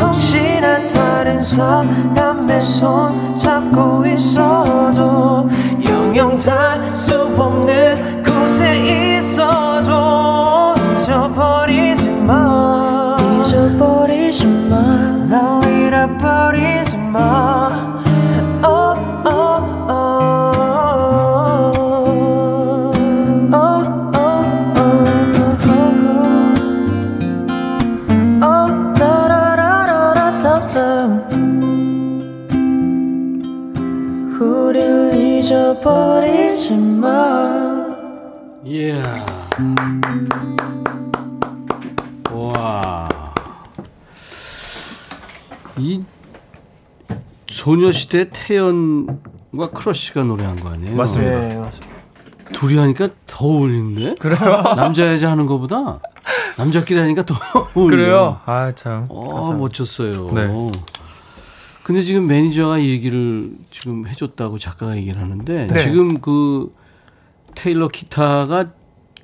혹시나 다른 사람의 손 잡고 있어도 영영 닿을 수 없는 곳에 있어도 잊어버리지 마 날 잃어버리지 마 소녀시대 태연과 크러쉬가 노래한 거 아니에요? 맞습니다. 네, 맞습니다. 둘이 하니까 더 어울리는데? 그래요? 남자 여자 하는 거보다 남자끼리 하니까 더 어울려. 그래요? 아 참. 어, 멋졌어요. 네. 근데 지금 매니저가 이 얘기를 지금 해줬다고 작가가 얘기를 하는데 네. 지금 그 테일러 기타가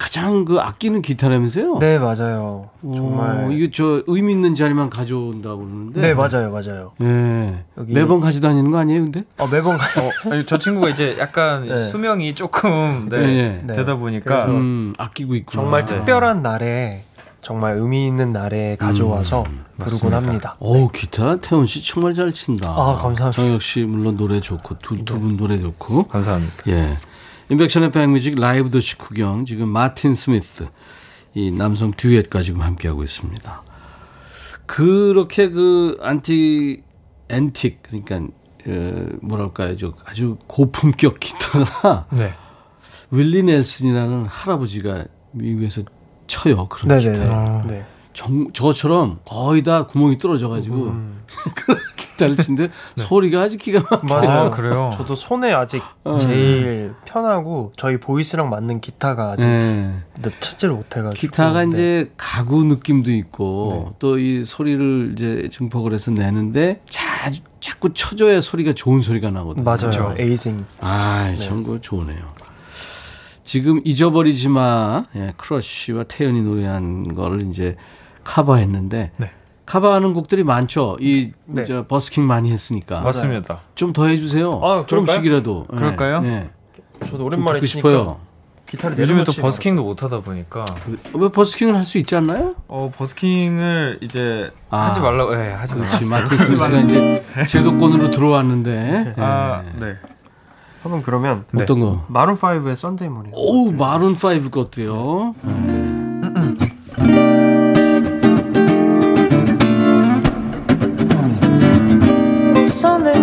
가장 그 아끼는 기타라면서요? 네, 맞아요. 어, 정말. 이게 저 의미 있는 자리만 가져온다고 그러는데. 네, 맞아요, 맞아요. 예. 여기- 매번 가져다니는 거 아니에요, 근데? 어, 매번 가. 어, 아니, 저 친구가 이제 약간 네. 수명이 조금 네, 네, 네. 되다 보니까 음, 아끼고 있구나. 정말 네. 특별한 날에 정말 의미 있는 날에 가져와서 음, 부르곤 합니다. 어우, 기타 태원 씨 정말 잘 친다. 아, 감사합니다. 정혁 씨 물론 노래 좋고 두두분 노래 좋고. 감사합니다. 예. 임백천의 백뮤직 라이브 도시 구경 지금 마틴 스미스 이 남성 듀엣과 지금 함께하고 있습니다. 그렇게 그 안티 앤틱 그러니까 어, 뭐랄까요 저 아주 고품격 기타가 네. 윌리 넬슨이라는 할아버지가 미국에서 쳐요 그런 네네네. 기타. 네. 정, 저처럼 거의 다 구멍이 뚫어져가지고 음. 그런 기타를 치는데 소리가 아주 기가 막혀. 맞아요. 아, 그래요? 저도 손에 아직 어. 제일 편하고 저희 voice랑 맞는 기타가 아직 네. 찾지를 못해가지고. 기타가 네. 이제 가구 느낌도 있고 네. 또이 소리를 이제 증폭을 해서 내는데 자주 자꾸 쳐줘야 소리가 좋은 소리가 나거든요. 맞아요. aging. 아, 참 그거 좋으네요. 지금 잊어버리지 마. 예, 크러쉬와 태연이 노래한 거를 이제 커버했는데 네. 커버하는 곡들이 많죠. 이 네. 저 버스킹 많이 했으니까 맞습니다. 좀 더 해주세요. 아? 조금씩이라도. 예, 그럴까요? 네. 저도 좀 오랜만에 듣고 싶어요. 기타를 요즘에 또 버스킹도 못 하다 보니까 왜 버스킹을 할 수 있지 않나요? 어 버스킹을 이제 아. 하지 말라고 예, 하지 말라고. 그렇지. 마틴 스미스가 이제 제도권으로 들어왔는데. 아, 예. 네. 한번 그러면 어떤 거? 마룬 5의 썬데이 모닝. 오, 마룬 5 것도요. Sunday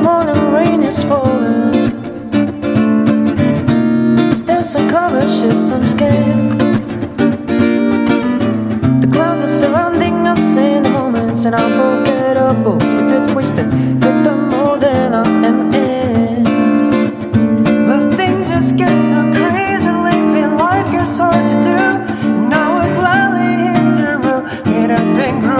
morning rain is falling. Still some cautious, I'm scared. The clouds are surrounding us in the moments, and I'm unforgettable with the twisted the mold that I am in. But things just get so crazy, living life gets hard to do. And I would gladly hit the road, get up and grow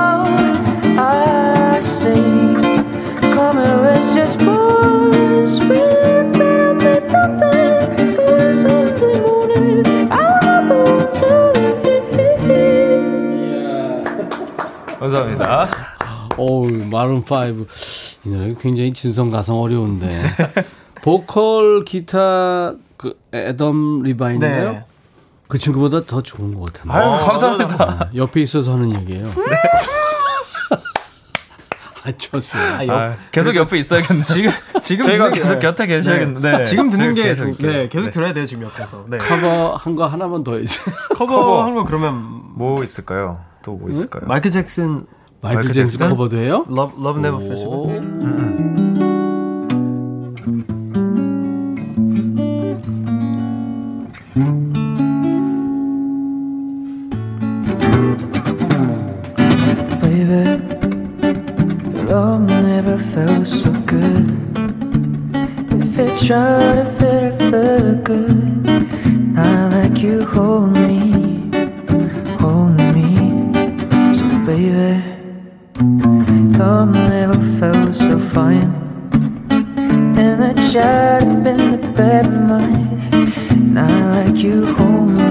마룬 5. 이 노래 굉장히 진성 가성 어려운데. 보컬 기타 그 애덤 리바인인가요? 네. 그 친구보다 더 좋은 것 같은데. 아유, 감사합니다. 아, 옆에 있어서 하는 얘기예요. 아, 좋습니다. 아, 옆- 아, 계속 옆에 있어야겠네. 지금 지금 저희가 듣는 게- 계속 곁에 계셔야겠는데. 네. 지금 듣는 게 계속. 네, 계속 네. 들어야 돼요 지금 옆에서. 네. 커버 한 거 하나만 더 해주세요. 커버 한 거 그러면 뭐 있을까요? 또 뭐 있을까요? 마이클 잭슨 마이클 마이클 잭슨 잭슨? 커버도 해요? Love Love Never Fails. 오. Baby, love never felt so good. If it tried to fit, it felt good. Not like you hold me, hold me. So, baby, love never felt so fine. And I tried to bend the bed mind. Not like you hold me,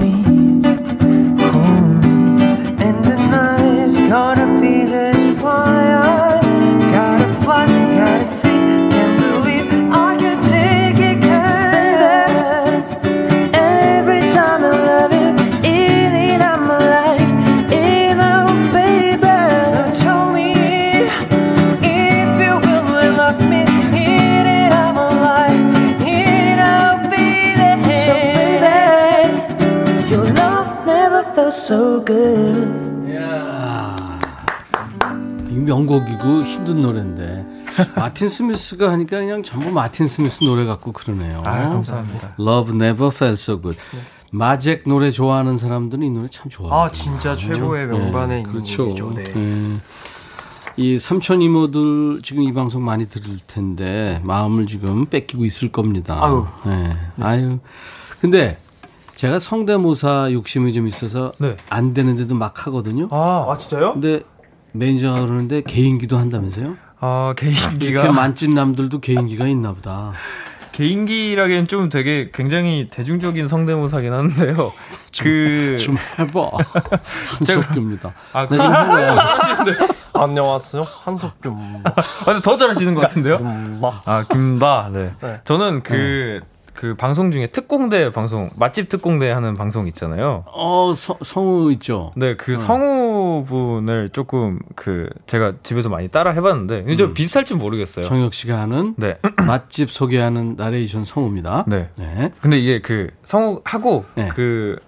명곡이고 힘든 노래인데 마틴 스미스가 하니까 그냥 전부 마틴 스미스 노래 같고 그러네요. 아, 감사합니다. Love Never Felt So Good. 마잭 노래 좋아하는 사람들은 이 노래 참 좋아해요. 아 진짜 최고의 명반에 있는 그렇죠. 곡이죠. 네. 예. 이 삼촌 이모들 지금 이 방송 많이 들을 텐데 마음을 지금 뺏기고 있을 겁니다. 아유. 예. 아유. 근데 제가 성대모사 욕심이 좀 있어서 네. 안 되는데도 막 하거든요. 아, 아 진짜요? 근데 매니저가 그러는데 개인기도 한다면서요? 아, 이렇게 개인기가 만찢남들도 개인기가 있나 보다. 개인기라기엔 좀 되게 굉장히 대중적인 성대모사긴 한데요. 그좀 해봐. 한석규입니다. 아, 나 지금 해봐. 안녕하세요. 한석규입니다. 아, 근데 더 잘하시는 것 같은데요? 나 아, 김다. 네. 네. 저는 그, 그 방송 중에 특공대 방송, 맛집 특공대 하는 방송 있잖아요. 어, 서, 성우 있죠? 네, 그 성우분을 조금 그 제가 집에서 많이 따라 해봤는데 이제 음. 비슷할지 모르겠어요. 정혁 씨가 하는 네, 맛집 소개하는 나레이션 성우입니다. 네. 네. 근데 이게 그 성우 하고 네. 그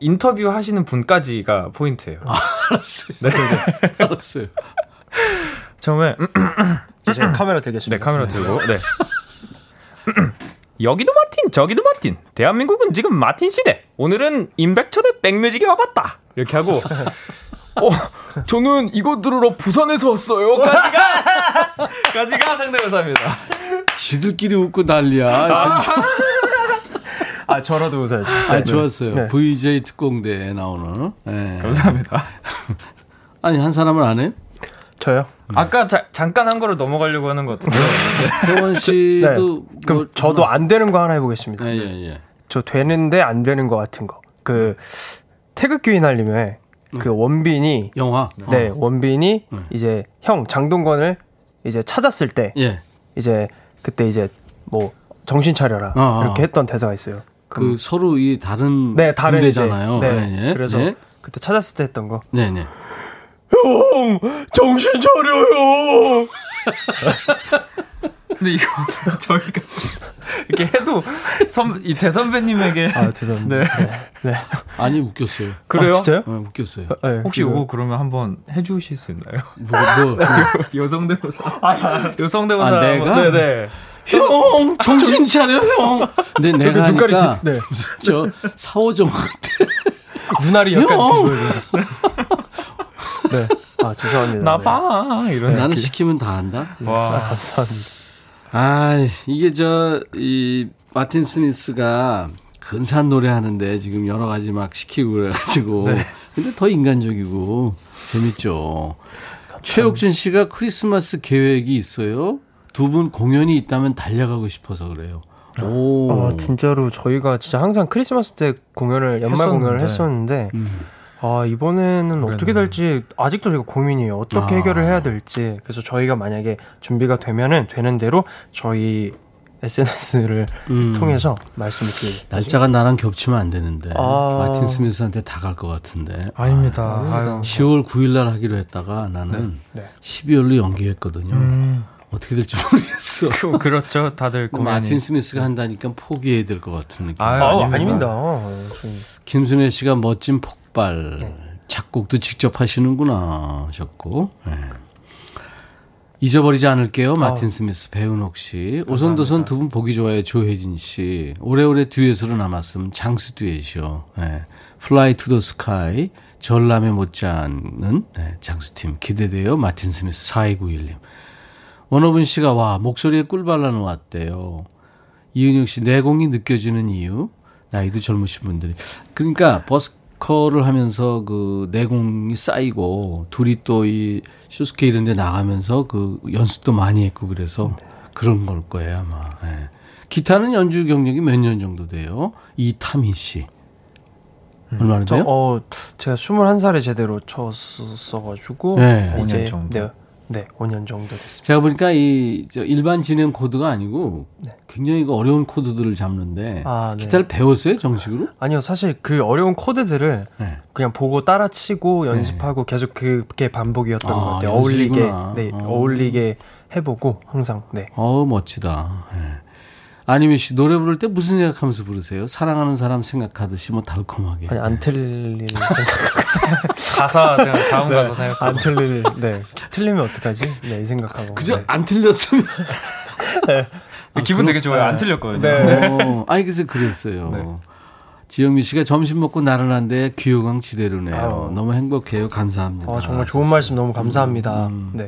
인터뷰 하시는 분까지가 포인트예요. 알았어요. 네, 네. 알았어요. 처음에 제가 카메라 네 들겠습니다. 카메라 들고 네. 여기도 마틴 저기도 마틴 대한민국은 지금 마틴 시대 오늘은 임백천 의 백뮤직에 와봤다 이렇게 하고 어 저는 이거 들으러 부산에서 왔어요 까지가 까지가 상대모사입니다 지들끼리 웃고 난리야. 아 저라도 웃어야죠. 아, 좋았어요. 네. VJ 특공대에 나오는. 네. 감사합니다 아니, 한 사람은 안 해요? 저요? 아까 자- 잠깐 한 거를 넘어가려고 하는 것 같은데 태원 씨도. 그럼 뭐 저도 하나? 안 되는 거 하나 해보겠습니다. 예, 예, 예. 저 되는데 안 되는 거 같은 거. 그 태극기 휘날림에 그 원빈이 영화. 네 어. 원빈이 음. 이제 형 장동건을 이제 찾았을 때 예. 이제 그때 이제 뭐 정신 차려라 어, 어. 이렇게 했던 대사가 있어요. 그 서로 이 다른 네 다른 군대잖아요. 이제, 네, 예, 예. 그래서 예. 그때 찾았을 때 했던 거. 네, 네. 형 정신 차려요. 근데 이거 저희가 이렇게 해도 선, 이 대선배님에게 아 죄송합니다. 네. 네. 아니 웃겼어요. 그래요? 아, 진짜요? 어, 웃겼어요. 네, 혹시 이거- 그러면 한번 해주실 수 있나요? 뭐, 뭐, 그, 여성대모사. 여성대모사. 아, 내가? 네네. 형 정신 차려 형. 근데 내가 눈깔이 하니까 뒤- 네. 저 사오정 같아. 눈알이 약간 형! 뒤보여요. 네. 아 죄송합니다. 나 네. 봐. 이런. 나는 느낌. 시키면 다 한다. 와. 감사합니다. 아 이게 저 이 마틴 스미스가 근사한 노래 하는데 지금 여러 가지 막 시키고 그래가지고 근데 더 인간적이고 재밌죠. 최욱준 씨가 크리스마스 계획이 있어요. 두 분 공연이 있다면 달려가고 싶어서 그래요. 오. 아 진짜로 저희가 진짜 항상 크리스마스 때 공연을 연말 공연을 했었는데. 했었는데 음. 아 이번에는 어떻게 될지 아직도 제가 고민이에요. 어떻게 아. 해결을 해야 될지. 그래서 저희가 만약에 준비가 되면은 되는 대로 저희 SNS를 음. 통해서 말씀드릴게요. 날짜가 나랑 겹치면 안 되는데 아. 마틴 스미스한테 다 갈 것 같은데 아닙니다. 아유. 10월 9일 날 하기로 했다가 나는 네. 12월로 연기했거든요. 음. 어떻게 될지 모르겠어. 그- 그렇죠. 다들 공연이. 마틴 스미스가 한다니까 포기해야 될 것 같은 느낌. 아, 아닙니다. 아닙니다. 아, 김순애 씨가 멋진 폭 발. 네. 작곡도 직접 하시는구나 하셨고. 예. 잊어버리지 않을게요. 마틴 스미스, 배은옥 씨. 오순도순 두 분 보기 좋아요. 조혜진 씨. 오래오래 듀엣으로 남았음. 장수 듀엣이요. 예. Fly to the Sky. 전람회 못지않는 네, 장수팀 기대돼요. 마틴 스미스 4291님. 원호분 씨가 와 목소리에 꿀 발라 놓았대요. 이은영 씨 내공이 느껴지는 이유 나이도 젊으신 분들이 그러니까 busker를 하면서 그 내공이 쌓이고 둘이 또 이 슈스케 이런 데 나가면서 그 연습도 많이 했고 그래서 그런 걸 거예요 아마 예. 기타는 연주 경력이 몇 년 정도 돼요 이타민 씨 얼마나 저, 돼요? 어, 제가 21살에 제대로 쳤었어가지고. 네. 이제 5년 정도. 네, 네, 5년 정도 됐습니다. 제가 보니까 이저 일반 진행 코드가 아니고 네. 굉장히 그 어려운 코드들을 잡는데 아, 네. 기타를 배웠어요 정식으로? 아니요, 사실 그 어려운 코드들을 네. 그냥 보고 따라치고 연습하고 계속 그게 반복이었던 아, 것 같아요. 어울리게, 연습이구나. 네, 어. 어울리게 해보고 항상, 네. 어우 멋지다. 예. 아니면 씨 노래 부를 때 무슨 생각하면서 부르세요? 사랑하는 사람 생각하듯이 뭐 달콤하게. 아니 안 틀릴 생각, 가사 생각, 다음 가사 생각. 안 틀릴, 네, 틀리면 어떡하지? 네, 이 생각하고. 그저 네. 안 틀렸으면. 기분 되게 좋아요. 안 틀렸거든요. 네. 어, 아니 그래서 그랬어요. 지영미 씨가 점심 먹고 나른한데 귀요강 지대로네요. 아유. 너무 행복해요. 감사합니다. 아, 정말 좋은 말씀 너무 감사합니다. 음. 네.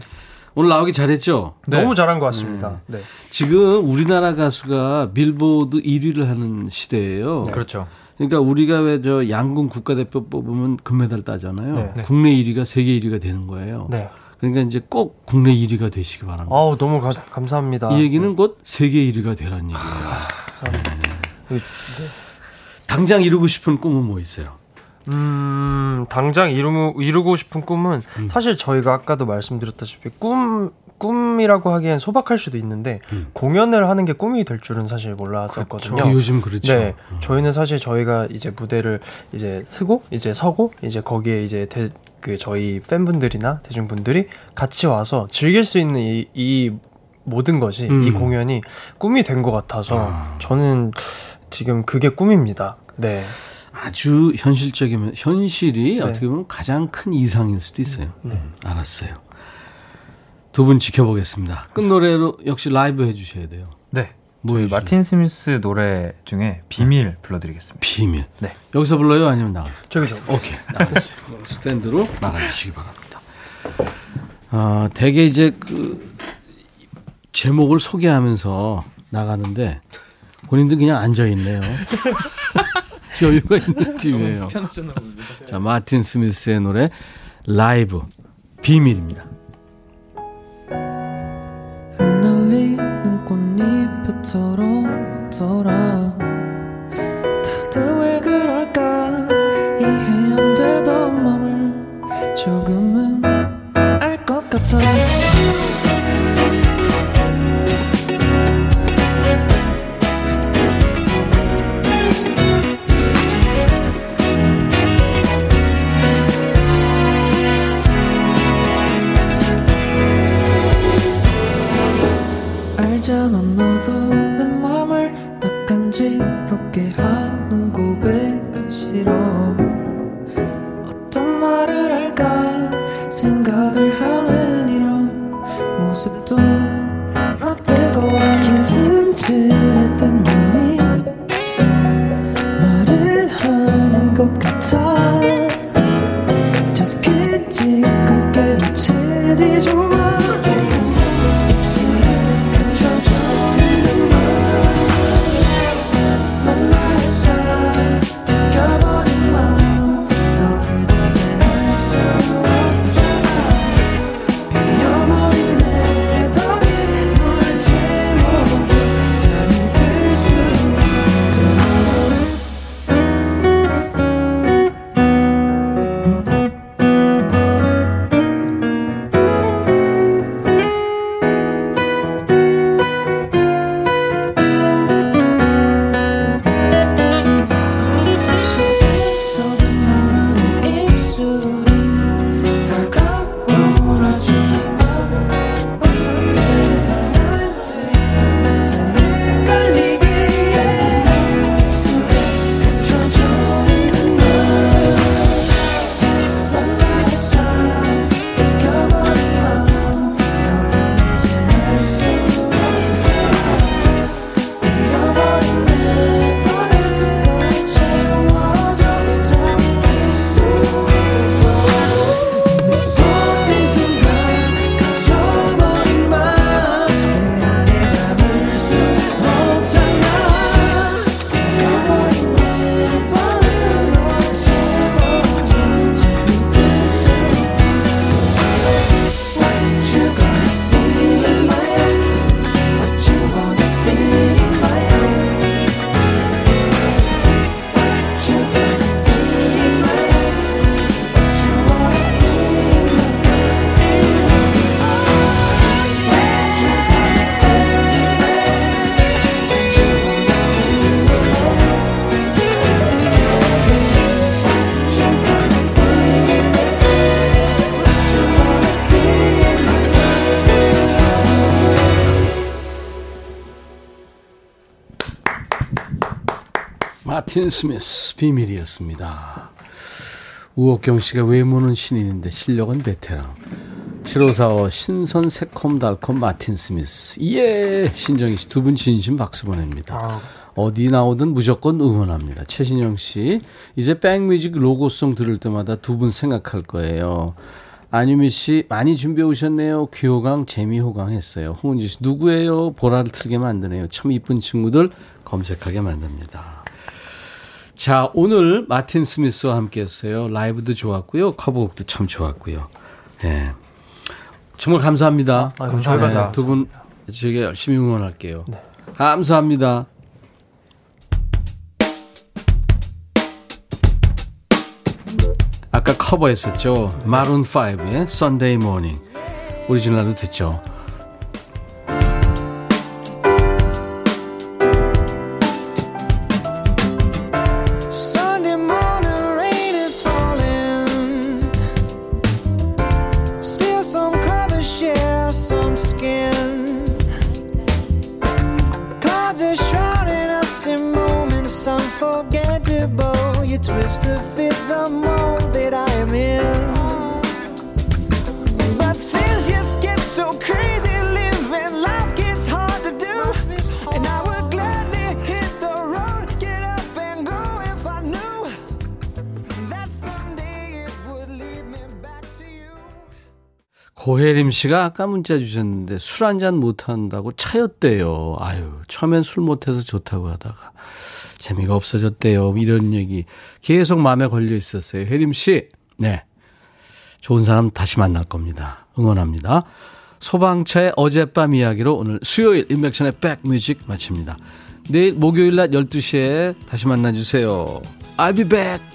오늘 나오기 잘했죠? 너무 잘한 것 같습니다. 네. 지금 우리나라 가수가 빌보드 1위를 하는 시대예요. 그렇죠. 그러니까 우리가 왜 저 양궁 국가대표 뽑으면 금메달 따잖아요. 네. 국내 1위가 세계 1위가 되는 거예요. 네. 그러니까 이제 꼭 국내 1위가 되시기 바랍니다. 아우 너무 가- 감사합니다. 이 얘기는 곧 세계 1위가 되라는 얘기예요. 네. 당장 이루고 싶은 꿈은 뭐 있어요? 음, 당장 이루, 이루고 싶은 꿈은 음. 사실 저희가 아까도 말씀드렸다시피 꿈 꿈이라고 하기엔 소박할 수도 있는데 공연을 하는 게 꿈이 될 줄은 사실 몰랐었거든요. 음. 그렇죠. 요즘 그렇죠. 네, 저희는 사실 저희가 이제 무대를 이제 쓰고 이제 서고 이제 거기에 이제 대, 그 저희 팬분들이나 대중분들이 같이 와서 즐길 수 있는 이, 이 모든 것이 음. 이 공연이 꿈이 된 것 같아서 저는 지금 그게 꿈입니다. 네. 아주 현실적이면 현실이 네. 어떻게 보면 가장 큰 이상일 수도 있어요. 음, 알았어요. 두 분 지켜보겠습니다. 끝 노래로 역시 라이브 해주셔야 돼요. 네. 뭐 저희 해주세요? 마틴 스미스 노래 중에 비밀 불러드리겠습니다. 비밀. 네. 여기서 불러요? 아니면 나가세요? 저기서. 오케이. 나가주세요. 스탠드로 나가주시기 바랍니다. 어, 대개 이제 그 제목을 소개하면서 나가는데 본인들 그냥 앉아 있네요. 여유가 있는 팀이에요. 자, 마틴 스미스의 노래 라이브 비밀입니다. 흩날리는 꽃잎처럼 생각 마틴 스미스 비밀이었습니다. 우옥경 씨가 외모는 신인인데 실력은 베테랑. 7545 신선 새콤달콤 마틴 스미스. 예! 신정희 씨 두 분 진심 박수 보냅니다. 어디 나오든 무조건 응원합니다. 최신영 씨, 이제 백뮤직 로고송 들을 때마다 두 분 생각할 거예요. 안유미 씨, 많이 준비해 오셨네요. 귀호강, 재미 호강 했어요. 홍은지 씨, 누구예요? 보라를 틀게 만드네요. 참 이쁜 친구들 검색하게 만듭니다. 자, 오늘 마틴 스미스와 함께 했어요. 라이브도 좋았고요. 커버곡도 참 좋았고요. 예. 정말 감사합니다. 아, 저희가 다두분 저희가 열심히 응원할게요. 감사합니다. 아까 커버했었죠. 마룬 5의 Sunday Morning. 오리지널도 듣죠. 고혜림 씨가 아까 문자 주셨는데 술 한 잔 못한다고 차였대요. 아유, 처음엔 술 못해서 좋다고 하다가 재미가 없어졌대요. 이런 얘기 계속 마음에 걸려 있었어요. 혜림 씨, 네. 좋은 사람 다시 만날 겁니다. 응원합니다. 소방차의 어젯밤 이야기로 오늘 수요일 인백션의 백뮤직 마칩니다. 내일 목요일 낮 12시에 다시 만나주세요. I'll be back.